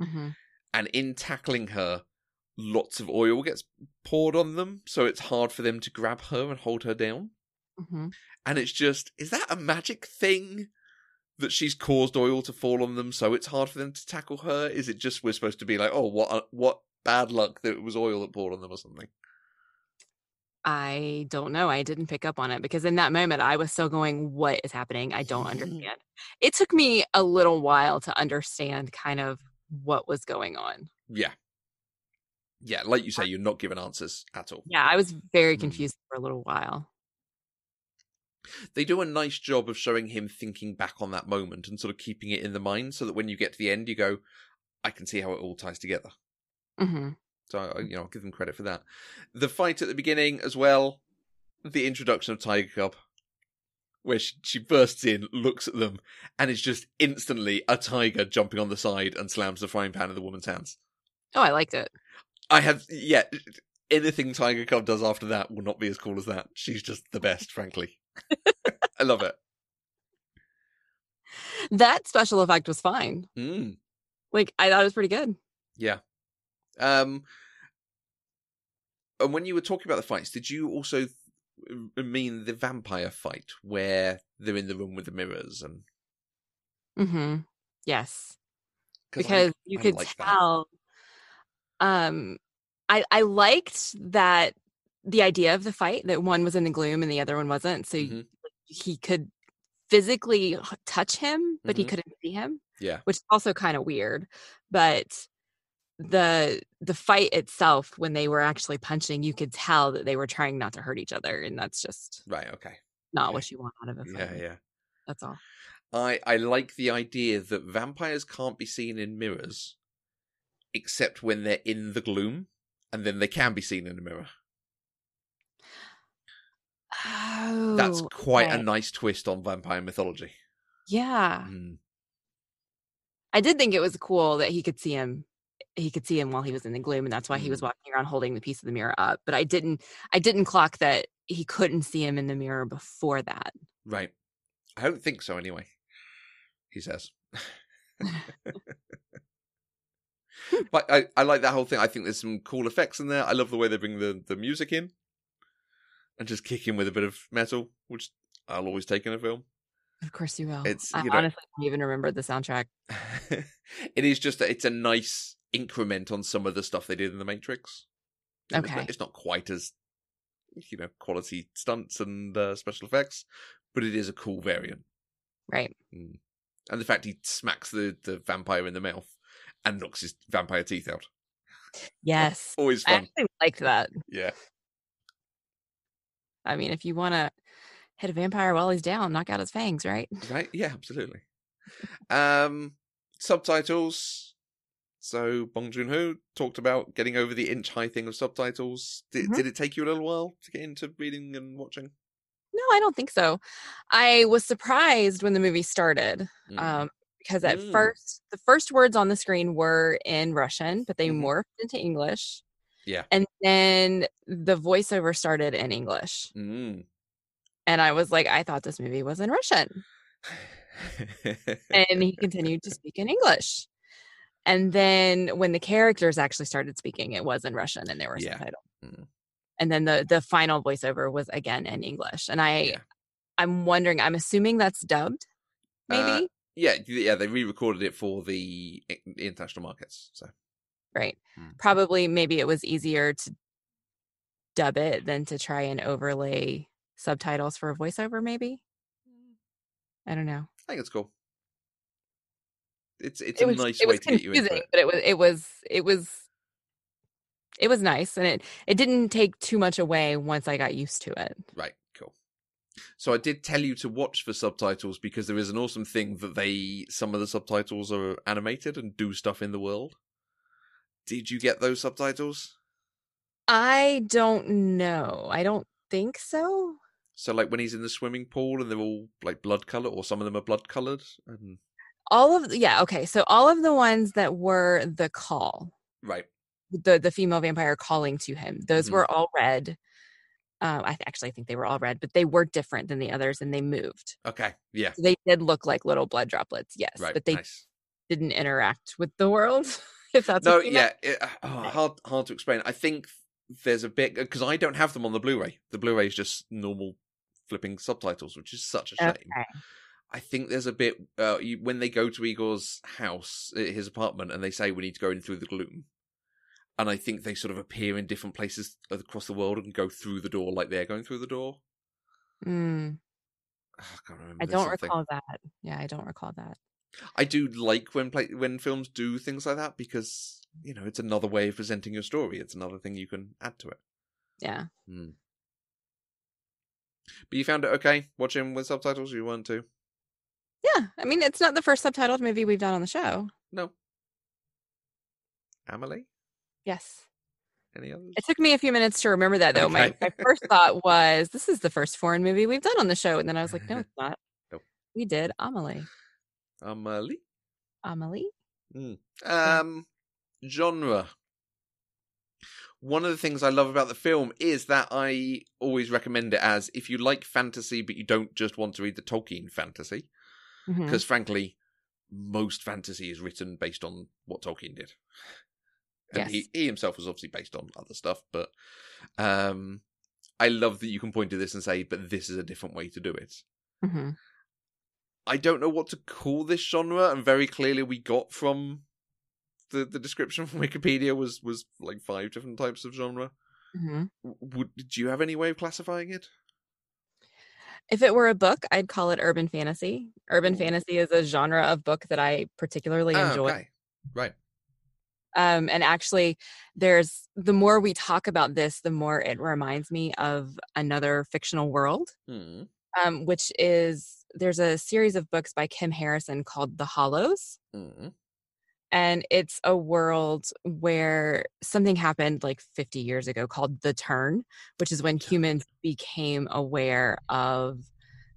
hmm And in tackling her, lots of oil gets poured on them, so it's hard for them to grab her and hold her down. hmm And it's just, is that a magic thing that she's caused oil to fall on them, so it's hard for them to tackle her? Is it just we're supposed to be like, oh, what, what bad luck that it was oil that poured on them or something? I don't know. I didn't pick up on it because in that moment I was still going, What is happening? I don't understand. It took me a little while to understand kind of what was going on. Yeah. Yeah, like you say, you're not given answers at all. Yeah, I was very Hmm. confused for a little while. They do a nice job of showing him thinking back on that moment and sort of keeping it in the mind so that when you get to the end, you go, I can see how it all ties together. hmm So, I- you know, I'll give them credit for that. The fight at the beginning as well, the introduction of Tiger Cub, where she, she bursts in, looks at them, and is just instantly a tiger jumping on the side and slams the frying pan in the woman's hands. Oh, I liked it. I have, yeah, anything Tiger Cub does after that will not be as cool as that. She's just the best, frankly. I love it. That special effect was fine. Mm, Like I thought it was pretty good. yeah. Um, and when you were talking about the fights, did you also mean the vampire fight where they're in the room with the mirrors and hmm Yes. 'cause I- because you I could like that. Um i i liked that the idea of the fight that one was in the gloom and the other one wasn't so Mhm. he could physically touch him but he Mhm. couldn't see him Yeah. which is also kind of weird but the the fight itself when they were actually punching you could tell that they were trying not to hurt each other and that's just Right. Okay. not Okay. what you want out of a fight Yeah. Yeah. that's all I I like the idea that vampires can't be seen in mirrors, except when they're in the gloom, and then they can be seen in a mirror. oh That's quite a nice twist on vampire mythology. yeah Mm. I did think it was cool that he could see him. He could see him while he was in the gloom, and that's why he was Mm. walking around holding the piece of the mirror up. But I didn't. I didn't clock that he couldn't see him in the mirror before that. Right. I don't think so. Anyway. he says. but I, I like that whole thing. I think there's some cool effects in there. I love the way they bring the, the music in and just kick in with a bit of metal, which I'll always take in a film. Of course you will. It's, I know- honestly don't even remember the soundtrack. it is just that it's a nice increment on some of the stuff they did in the Matrix. You know, it's not- Okay. it's not quite as you know quality stunts and uh, special effects, but it is a cool variant. Right. Mm. And the fact he smacks the, the vampire in the mouth and knocks his vampire teeth out. Yes. Always I fun. actually liked that. Yeah. I mean, if you want to hit a vampire while he's down, knock out his fangs, right? Right? Yeah, absolutely. um subtitles. So Bong Joon Ho talked about getting over the inch high thing of subtitles. Did, Mhm. did it take you a little while to get into reading and watching? No, I don't think so. I was surprised when the movie started Mm. um, because at Mm. first, the first words on the screen were in Russian, but they Mhm. morphed into English. Yeah. And then the voiceover started in English. Mm. And I was like, I thought this movie was in Russian. And he continued to speak in English. And then when the characters actually started speaking, it was in Russian and there were Yeah. subtitles. Mm. And then the the final voiceover was again in English. And I Yeah. I'm wondering, I'm assuming that's dubbed, maybe. Uh, yeah, yeah, they re-recorded it for the international markets. So right. Mm. Probably maybe it was easier to dub it than to try and overlay subtitles for a voiceover, maybe. I don't know. I think it's cool. It's it's it a was nice it way was to get you into confusing, it. but it was it was it was it was nice and it it didn't take too much away once I got used to it. Right, cool. So I did tell you to watch for subtitles because there is an awesome thing that they some of the subtitles are animated and do stuff in the world. Did you get those subtitles? I don't know. I don't think so. So like when he's in the swimming pool and they're all like blood color, or some of them are blood colored, and All of the, yeah, okay. So all of the ones that were the call, right, the the female vampire calling to him, those Mhm. were all red. Um, I th- actually think they were all red, but they were different than the others, and they moved. okay, yeah, So they did look like little blood droplets, yes, right, but they nice. didn't interact with the world. If that's No, what you yeah, it, oh, hard hard to explain. I think there's a bit because I don't have them on the Blu-ray. The Blu-ray is just normal flipping subtitles, which is such a shame. Okay. I think there's a bit uh, you, when they go to Igor's house, uh, his apartment, and they say we need to go in through the gloom. And I think they sort of appear in different places across the world and go through the door like they're going through the door. Mm, I can't remember. I don't something. recall that. Yeah, I don't recall that. I do like when play when films do things like that because you know it's another way of presenting your story. It's another thing you can add to it. Yeah. Hmm. But you found it okay watching with subtitles. You weren't too. Yeah. I mean, it's not the first subtitled movie we've done on the show. No. Amelie. Yes. Any others? It took me a few minutes to remember that though. My, Okay. my first thought was this is the first foreign movie we've done on the show. And then I was like, no, it's not. Nope. We did Amelie. Amelie. Amelie? Um, genre. One of the things I love about the film is that I always recommend it as if you like fantasy, but you don't just want to read the Tolkien fantasy, because frankly, most fantasy is written based on what Tolkien did. And he, Yes. he himself was obviously based on other stuff, but um, I love that you can point to this and say, but this is a different way to do it. Mhm. I don't know what to call this genre, and very clearly we got from the the description from Wikipedia was was like five different types of genre. Mm-hmm. Would do you have any way of classifying it? If it were a book, I'd call it urban fantasy. Urban Ooh. fantasy is a genre of book that I particularly Ah, enjoy. okay. Right. Um, and actually, there's the more we talk about this, the more it reminds me of another fictional world, Hmm. um, which is there's a series of books by Kim Harrison called The Hollows. Hmm. And it's a world where something happened like 50 years ago called the turn, which is when humans became aware of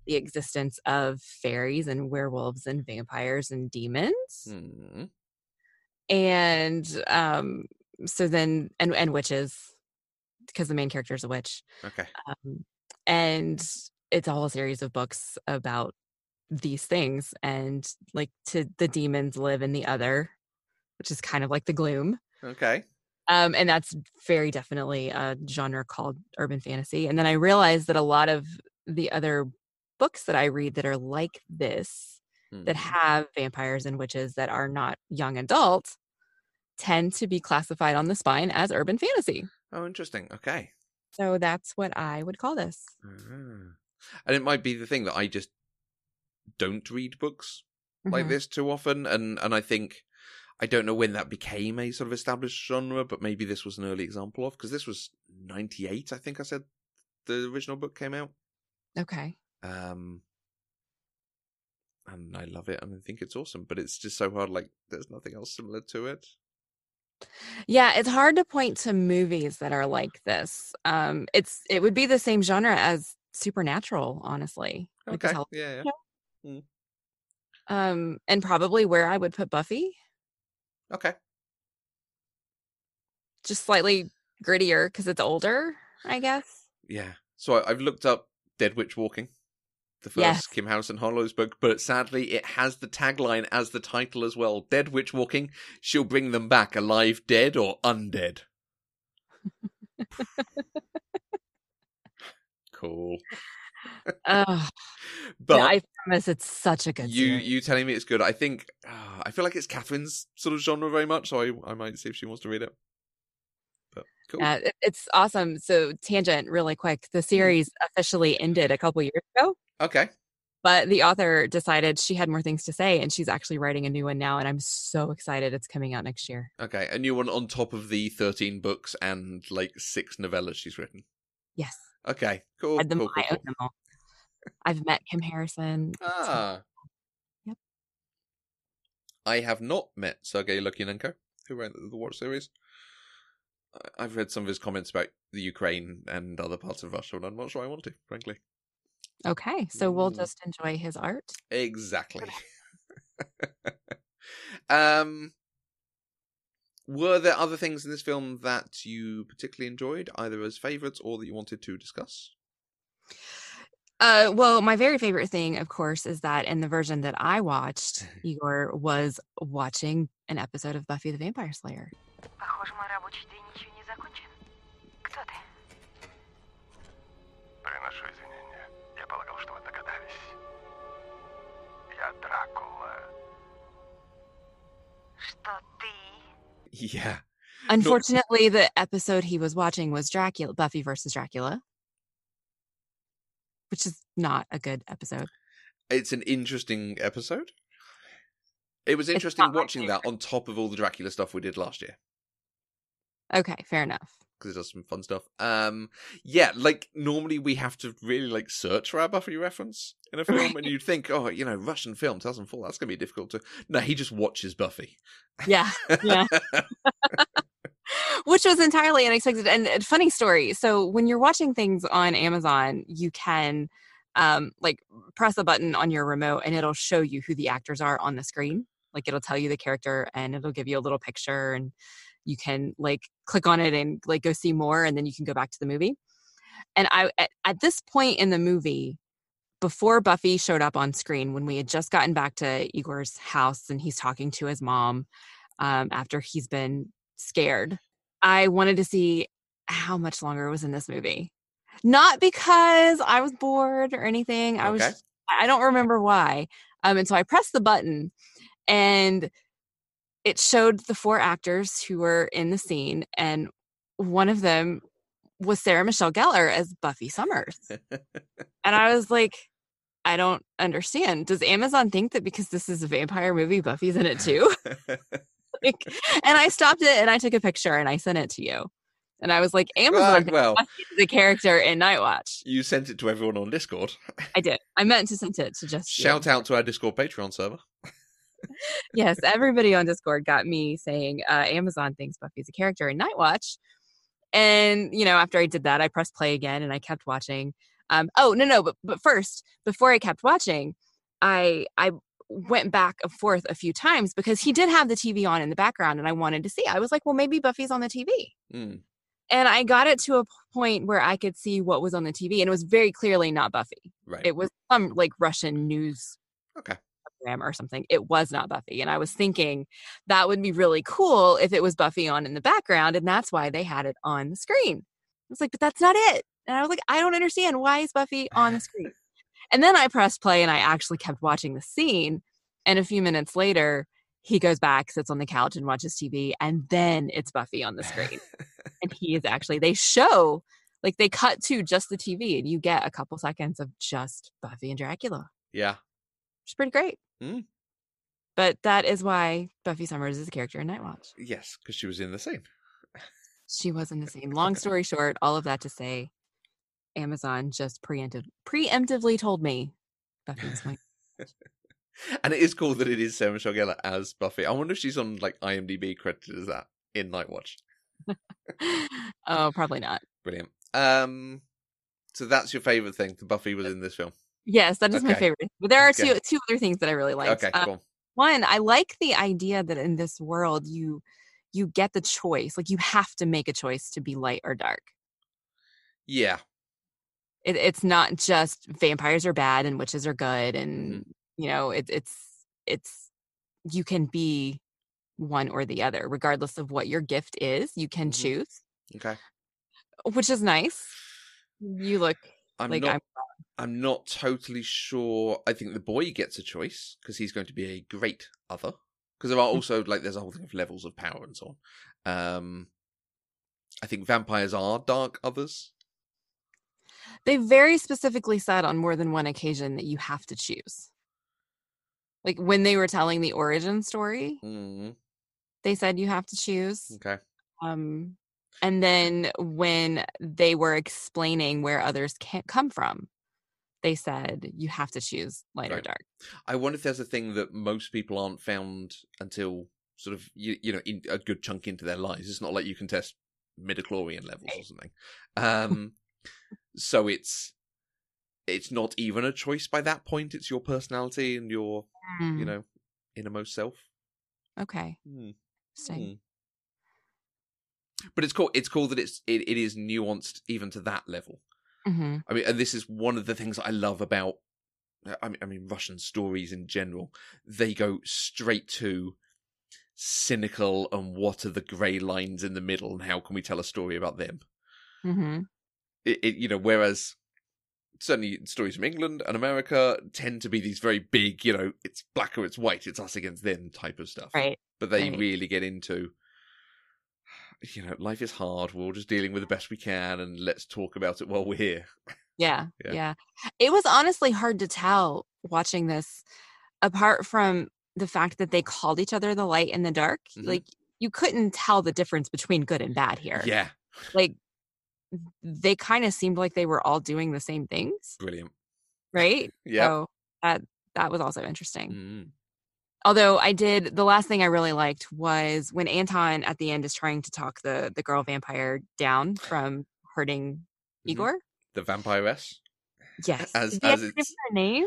the existence of fairies and werewolves and vampires and demons. Hmm. And um so then and and witches because the main character is a witch Okay. um, and it's all a series of books about these things and like to the demons live in the other which is kind of like the gloom Okay. um, and that's very definitely a genre called urban fantasy and then i realized that a lot of the other books that i read that are like this that Mhm. have vampires and witches that are not young adults tend to be classified on the spine as urban fantasy Oh, interesting. Okay. so that's what i would call this Ah. And it might be the thing that I just don't read books like Mhm. this too often, and and I think I don't know when that became a sort of established genre, but maybe this was an early example of because this was ninety eight. I think I said the original book came out. okay Um, and I love it, and I think it's awesome. But it's just so hard. Like, there's nothing else similar to it. Yeah, it's hard to point to movies that are like this. Um, it's it would be the same genre as Supernatural, honestly. Okay, yeah, yeah. um, and probably where I would put Buffy, Okay, just slightly grittier because it's older, I guess. yeah. So I, I've looked up Dead Witch Walking, the first Yes. Kim Harrison Hollows book, but sadly it has the tagline as the title as well. Dead Witch Walking. She'll bring them back alive, dead or undead. cool, but yeah, I promise it's such a good. you series. you telling me it's good. I think uh, I feel like it's Catherine's sort of genre very much, so I I might see if she wants to read it. But cool. It- it's awesome. So tangent, really quick. The series officially ended a couple years ago. Okay. but the author decided she had more things to say and she's actually writing a new one now and i'm so excited it's coming out next year Okay, a new one on top of the 13 books and like six novellas she's written. yes Okay, cool. read them cool, cool, cool. Them all. I've met kim harrison Ah. Yep. I have not met Sergei Lukianenko, who wrote the the Watch series. I've read some of his comments about the Ukraine and other parts of Russia, and I'm not sure I want to, frankly. Okay so we'll Mm. just enjoy his art Exactly. um, were there other things in this film that you particularly enjoyed, either as favourites or that you wanted to discuss? uh well my very favorite thing of course is that in the version that i watched igor was watching an episode of buffy the vampire slayer Yeah. unfortunately the episode he was watching was dracula buffy versus dracula. Which is not a good episode. It's an interesting episode. It was interesting watching that on top of all the Dracula stuff we did last year. Okay fair enough because it does some fun stuff. Um, yeah, like normally we have to really like search for our Buffy reference in a film, Right. and you'd think, oh, you know, Russian film 2004, that's gonna be difficult to. No, he just watches Buffy. yeah Yeah. which was entirely unexpected and and funny story so when you're watching things on amazon you can um like press a button on your remote and it'll show you who the actors are on the screen like it'll tell you the character and it'll give you a little picture and you can like click on it and like go see more and then you can go back to the movie and i at, at this point in the movie before buffy showed up on screen when we had just gotten back to igor's house and he's talking to his mom um, after he's been scared. I wanted to see how much longer it was in this movie. Not because I was bored or anything. I was Okay. just- I don't remember why. Um, and so I pressed the button and it showed the four actors who were in the scene, and one of them was Sarah Michelle Gellar as Buffy Summers. and I was like, I don't understand. Does Amazon think that because this is a vampire movie, Buffy's in it too? like, and I stopped it and I took a picture and I sent it to you. And I was like, Amazon ah, thinks well, a character in Night Watch. you sent it to everyone on Discord. I did. I meant to send it to just you. Shout out to our Discord Patreon server. Yes, everybody on Discord got me saying uh, Amazon thinks Buffy's a character in Night Watch. And, you know, after I did that, I pressed play again and I kept watching. Um, oh, no, no, but, but first, before I kept watching, I, I went back and forth a few times because he did have the TV on in the background and I wanted to see. I was like, well, maybe Buffy's on the TV. Mm. And I got it to a point where I could see what was on the TV and it was very clearly not Buffy. Right. It was some like Russian news Okay. Program or something. It was not Buffy. And I was thinking that would be really cool if it was Buffy on in the background. And that's why they had it on the screen. I was like, but that's not it. And I was like, I don't understand. Why is Buffy on the screen? And then I pressed play and I actually kept watching the scene. And a few minutes later, he goes back, sits on the couch, and watches TV. And then it's Buffy on the screen. and he is actually, they show, like, they cut to just the TV and you get a couple seconds of just Buffy and Dracula Yeah. Is pretty great. Mm. But that is why Buffy Summers is a character in Night Watch. Yes, because she was in the scene. She was in the same. Long story short, all of that to say, Amazon just preemptive, preemptively told me Buffy's my. and it is cool that it is Sarah Michelle Gellar as Buffy. I wonder if she's on like IMDb credited as that in Night Watch. oh, probably not. Brilliant. Um, so that's your favorite thing. The Buffy was in this film. Yes, that is my favorite. But there are Okay. two two other things that I really like. Okay, Uh, cool. one, I like the idea that in this world you you get the choice. Like you have to make a choice to be light or dark. Yeah, it, it's not just vampires are bad and witches are good and you know it, it's it's you can be one or the other regardless of what your gift is you can Mhm. choose okay. which is nice you look I'm like not. I'm, I'm not totally sure. I think the boy gets a choice because he's going to be a great other. Because there are Mm. also like there's a whole thing of levels of power and so on. Um, I think vampires are dark others. they very specifically said on more than one occasion that you have to choose like when they were telling the origin story Mm, they said you have to choose okay. um and then when they were explaining where others can't come from they said you have to choose light or dark I wonder if there's a thing that most people aren't found until sort of you, you know in a good chunk into their lives. It's not like you can test midichlorian levels or something. Um, so it's it's not even a choice by that point. It's your personality and your you Mm, know innermost self. okay interesting Hmm. But it's cool. It's cool that it's it, it is nuanced even to that level. Hmm I mean, and this is one of the things I love about. I mean, I mean, Russian stories in general. They go straight to cynical and what are the grey lines in the middle, and how can we tell a story about them? Mm-hmm. It, it you know, whereas certainly stories from England and America tend to be these very big, you know, it's black or it's white, it's us against them type of stuff. right But they right. really get into. You know, life is hard. We're all just dealing with the best we can, and let's talk about it while we're here. yeah, Yeah. yeah it was honestly hard to tell watching this apart from the fact that they called each other the light and the dark Mhm. like you couldn't tell the difference between good and bad here Yeah, like they kind of seemed like they were all doing the same things brilliant. right Yeah. so that that was also interesting Mm. Although i did the last thing i really liked was when anton at the end is trying to talk the the girl vampire down from hurting Mhm. igor The vampiress. yes As- as it's- her name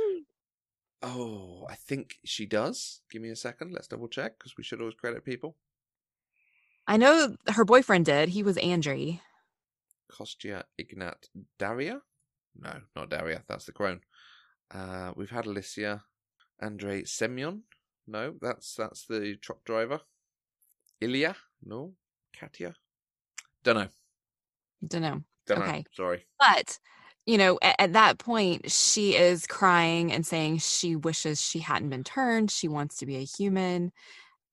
Oh, I think she does. Give me a second. Let's double check because we should always credit people. i know her boyfriend did he was andre Kostya Ignat Daria? No, not Daria. That's the crone. Uh, we've had Alicia, Andrei Semyon. No, that's that's the truck driver. Ilya? No, Katya. Don't know. don't know Don't Okay. know. Sorry. but you know at, at that point she is crying and saying she wishes she hadn't been turned she wants to be a human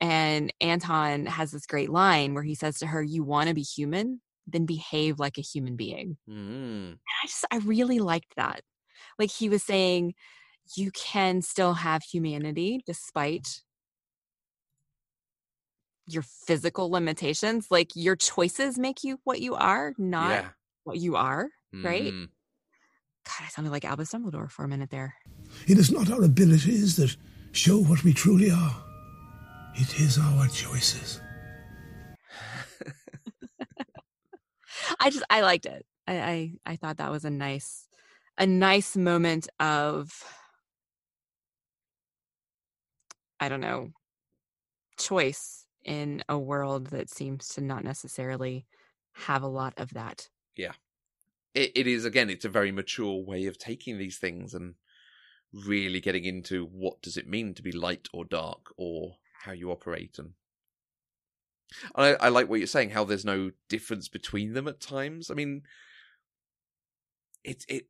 and anton has this great line where he says to her you want to be human then behave like a human being Mm. And i just i really liked that like he was saying you can still have humanity despite your physical limitations like your choices make you what you are not yeah. what you are right? Mm. God, I sounded like Albus Dumbledore for a minute there. It is not our abilities that show what we truly are. It is our choices. I just I liked it. I, I I thought that was a nice a nice moment of I don't know choice in a world that seems to not necessarily have a lot of that. Yeah. It, it is again it's a very mature way of taking these things and really getting into what does it mean to be light or dark or how you operate and I, I like what you're saying how there's no difference between them at times i mean it it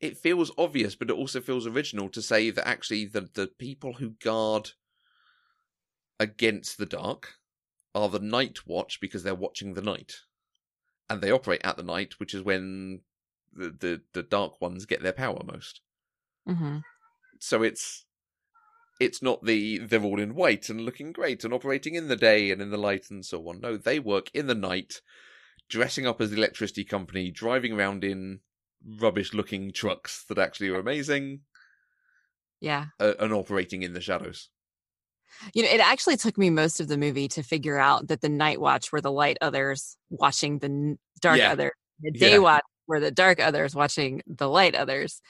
it feels obvious but it also feels original to say that actually the the people who guard against the dark are the night watch because they're watching the night. And they operate at the night which is when the the, the dark ones get their power most. Hmm so it's it's not the they're all in white and looking great and operating in the day and in the light and so on. No, they work in the night, dressing up as the electricity company, driving around in rubbish looking trucks that actually are amazing, Yeah. uh, and operating in the shadows. You know, it actually took me most of the movie to figure out that the night watch were the light others watching the dark Yeah. others. The day Yeah. watch were the dark others watching the light others.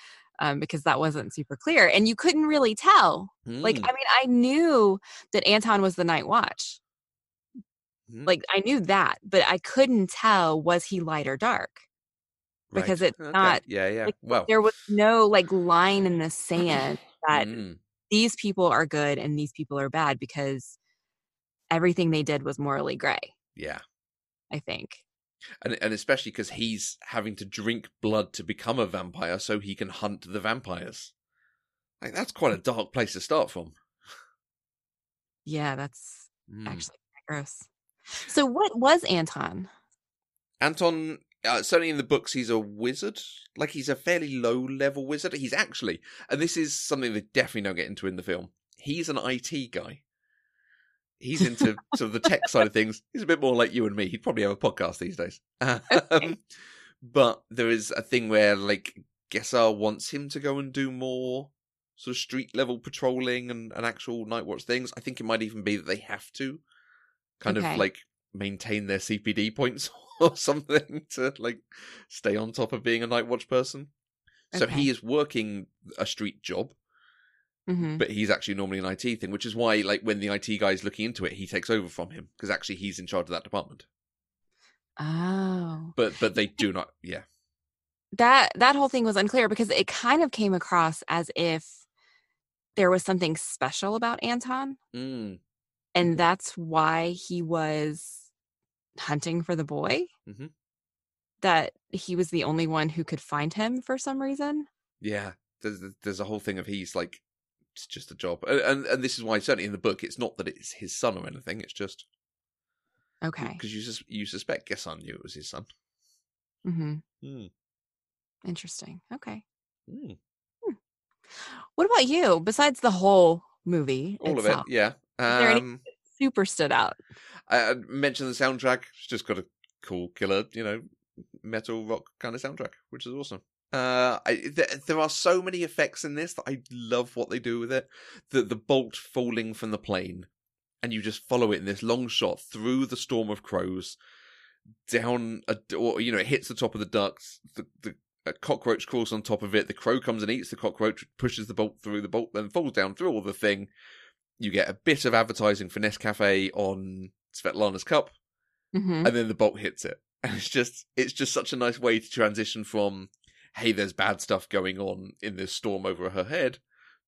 Um, because that wasn't super clear. And you couldn't really tell. Like, Mm, I mean, I knew that Anton was the night watch. mm, Like I knew that, but I couldn't tell was he light or dark. Right. because it's Okay. not- Yeah, yeah. like, well, There was no like line in the sand that mm, these people are good and these people are bad because everything they did was morally gray, yeah. I think. and and especially because he's having to drink blood to become a vampire so he can hunt the vampires. Like that's quite a dark place to start from. Yeah, that's Mm. actually gross. So what was Anton? Anton, uh, certainly in the books, he's a wizard. Like he's a fairly low level wizard. He's actually, and this is something they definitely don't get into in the film. He's an IT guy. He's into sort of the tech side of things. He's a bit more like you and me. He'd probably have a podcast these days. Um, but there is a thing where like Gesser wants him to go and do more sort of street level patrolling and, and actual night watch things. I think it might even be that they have to kind Okay. of like maintain their CPD points or something to like stay on top of being a night watch person. So Okay. he is working a street job, hmm but he's actually normally an IT thing, which is why like when the IT guy is looking into it, he takes over from him because actually he's in charge of that department. Oh, But but they do not. Yeah. that that whole thing was unclear because it kind of came across as if there was something special about Anton, Mm. and that's why he was hunting for the boy. Mhm. That he was the only one who could find him for some reason. Yeah, there's there's a whole thing of he's like it's just a job, and and, and this is why certainly in the book it's not that it's his son or anything. It's just Okay. because you sus- you suspect Gesson knew it was his son. Mm-hmm. Hmm. Interesting. Okay. Hmm. What about you? Besides the whole movie, All itself, of it, yeah. Um, super stood out. I, I mentioned the soundtrack. It's just got a cool killer, you know, metal rock kind of soundtrack, which is awesome. Uh, I, th- there are so many effects in this that I love what they do with it. The the bolt falling from the plane, and you just follow it in this long shot through the storm of crows, down a or you know it hits the top of the ducts. The the a cockroach crawls on top of it. The crow comes and eats the cockroach, pushes the bolt through. The bolt then falls down through all the thing. You get a bit of advertising for Nescafe on Svetlana's cup, hmm and then the bolt hits it. And it's just it's just such a nice way to transition from hey, there's bad stuff going on in this storm over her head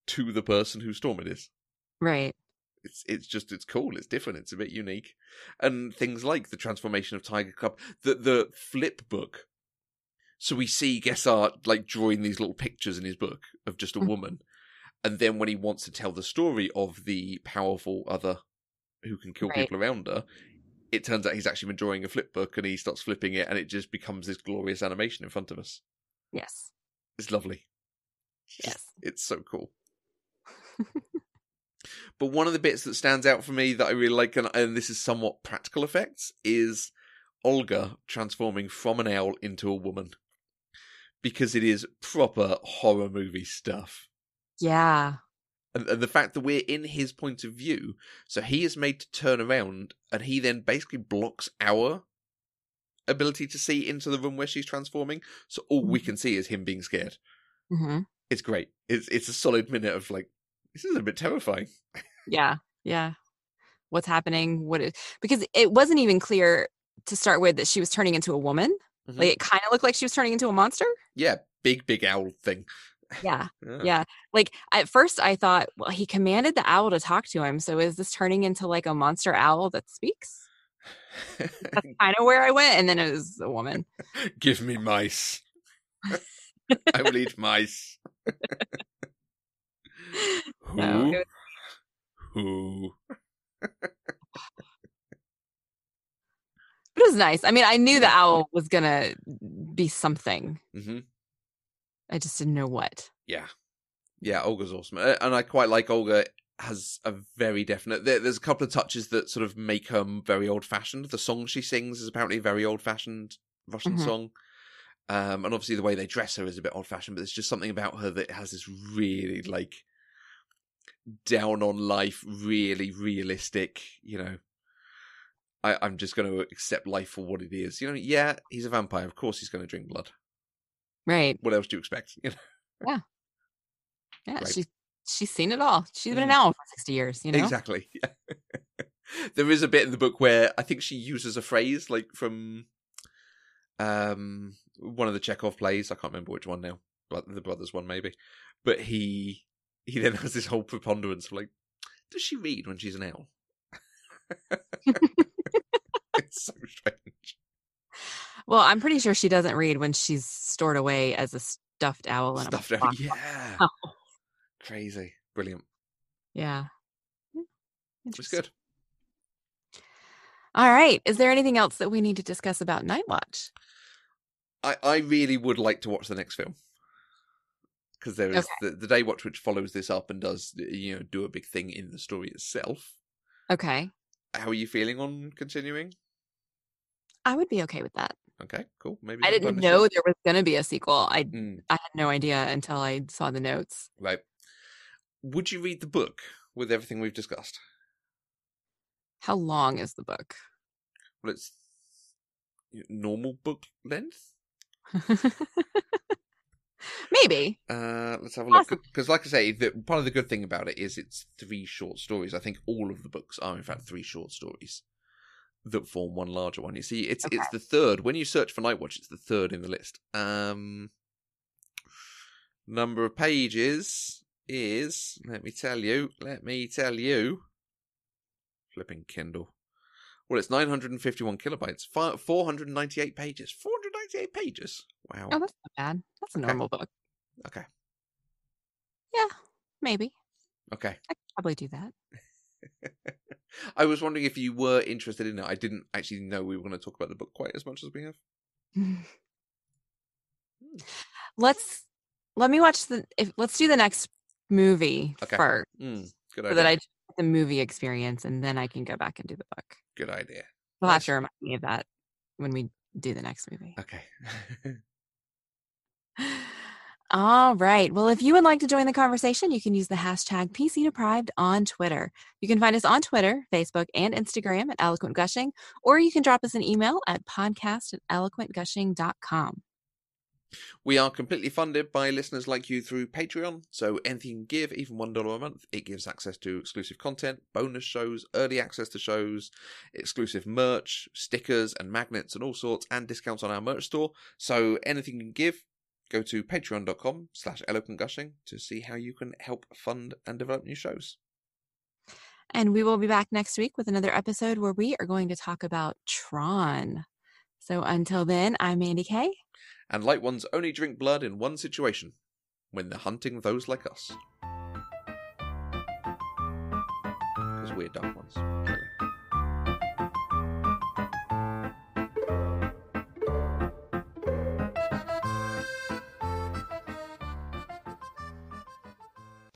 to the person whose storm it is. Right. It's it's just it's cool, it's different, it's a bit unique. And things like the transformation of Tiger Cub, the the flip book. So we see Gesser like drawing these little pictures in his book of just a Mhm. woman. And then when he wants to tell the story of the powerful other who can kill Right. people around her, it turns out he's actually been drawing a flip book and he starts flipping it and it just becomes this glorious animation in front of us. Yes. It's lovely. It's just- Yes. It's so cool. but one of the bits that stands out for me that I really like, and, and this is somewhat practical effects, is Olga transforming from an owl into a woman. Because it is proper horror movie stuff. Yeah. And, and the fact that we're in his point of view, so he is made to turn around and he then basically blocks our ability to see into the room where she's transforming. So all we can see is him being scared. hmm It's great. It's it's a solid minute of like, this is a bit terrifying. Yeah. Yeah. What's happening? What is because it wasn't even clear to start with that she was turning into a woman. Mhm. Like it kind of looked like she was turning into a monster. Yeah, big big owl thing. Yeah. Yeah. Yeah. Like at first I thought, well, he commanded the owl to talk to him. So is this turning into like a monster owl that speaks? That's kind of where I went. And then it was a woman. Give me mice. I will eat mice. Who? It was- Who? but it was nice. I mean, I knew the owl was going to be something. hmm I just didn't know what. Yeah. Yeah, Olga's awesome. And I quite like Olga has a very definite there, there's a couple of touches that sort of make her very old fashioned. The song she sings is apparently a very old fashioned Russian Mhm. song. Um, and obviously the way they dress her is a bit old fashioned, but there's just something about her that has this really like down on life, really realistic, you know. I, I'm just going to accept life for what it is. You know, yeah, he's a vampire. Of course, he's going to drink blood. Right. What else do you expect? You know, Yeah. Right. She, she's seen it all. She's been an Mm. owl for 60 years, you know? Exactly. Yeah. there is a bit in the book where I think she uses a phrase like from um one of the Chekhov plays. I can't remember which one now, but the brothers one maybe. But he he then has this whole preponderance of like, does she read when she's an owl? it's so strange. Well, I'm pretty sure she doesn't read when she's stored away as a stuffed owl in Stuffed box. Yeah. Crazy. Brilliant. Yeah. Hmm. Yeah. It's good. All right. Is there anything else that we need to discuss about Night Watch? I, I really would like to watch the next film because there is Okay. the, the Day Watch which follows this up and does you know do a big thing in the story itself. Okay. How are you feeling on continuing? I would be okay with that. Okay, cool. Maybe I didn't know there was going to be a sequel. I Mm, I had no idea until I saw the notes. right. Would you read the book with everything we've discussed? How long is the book? Well, it's normal book length. Maybe. Uh, let's have a look. Because, like I say, the, part of the good thing about it is it's three short stories. I think all of the books are, in fact, three short stories that form one larger one. You see, it's Okay. it's the third. When you search for Nightwatch, it's the third in the list. Um, number of pages is. Let me tell you. Let me tell you. Flipping Kindle. Well, it's 951 kilobytes, 498 pages. 498 pages. Wow. Oh, that's not bad. That's a Okay. normal book. Okay. Yeah, maybe. Okay. I could probably do that. I was wondering if you were interested in it. I didn't actually know we were going to talk about the book quite as much as we have. let's let me watch the if let's do the next movie Okay. first Mm, good so idea. that I the movie experience and then I can go back and do the book. Good idea. We'll have to remind me of that when we do the next movie. Okay. All right. Well, if you would like to join the conversation, you can use the hashtag PC Deprived on Twitter. You can find us on Twitter, Facebook, and Instagram at Eloquent Gushing, or you can drop us an email at podcast at eloquentgushing.com. we are completely funded by listeners like you through Patreon. So anything you can give, even $1 a month, it gives access to exclusive content, bonus shows, early access to shows, exclusive merch, stickers and magnets and all sorts, and discounts on our merch store. So anything you can give, go to patreon.com slash eloquentgushing to see how you can help fund and develop new shows. And we will be back next week with another episode where we are going to talk about Tron. So until then, I'm Mandy Kay. And light ones only drink blood in one situation when they're hunting those like us. Because we're dumb ones.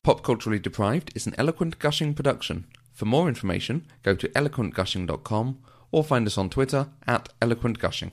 Pop Culturally Deprived is an eloquent gushing production. For more information, go to eloquentgushing.com or find us on Twitter at eloquentgushing.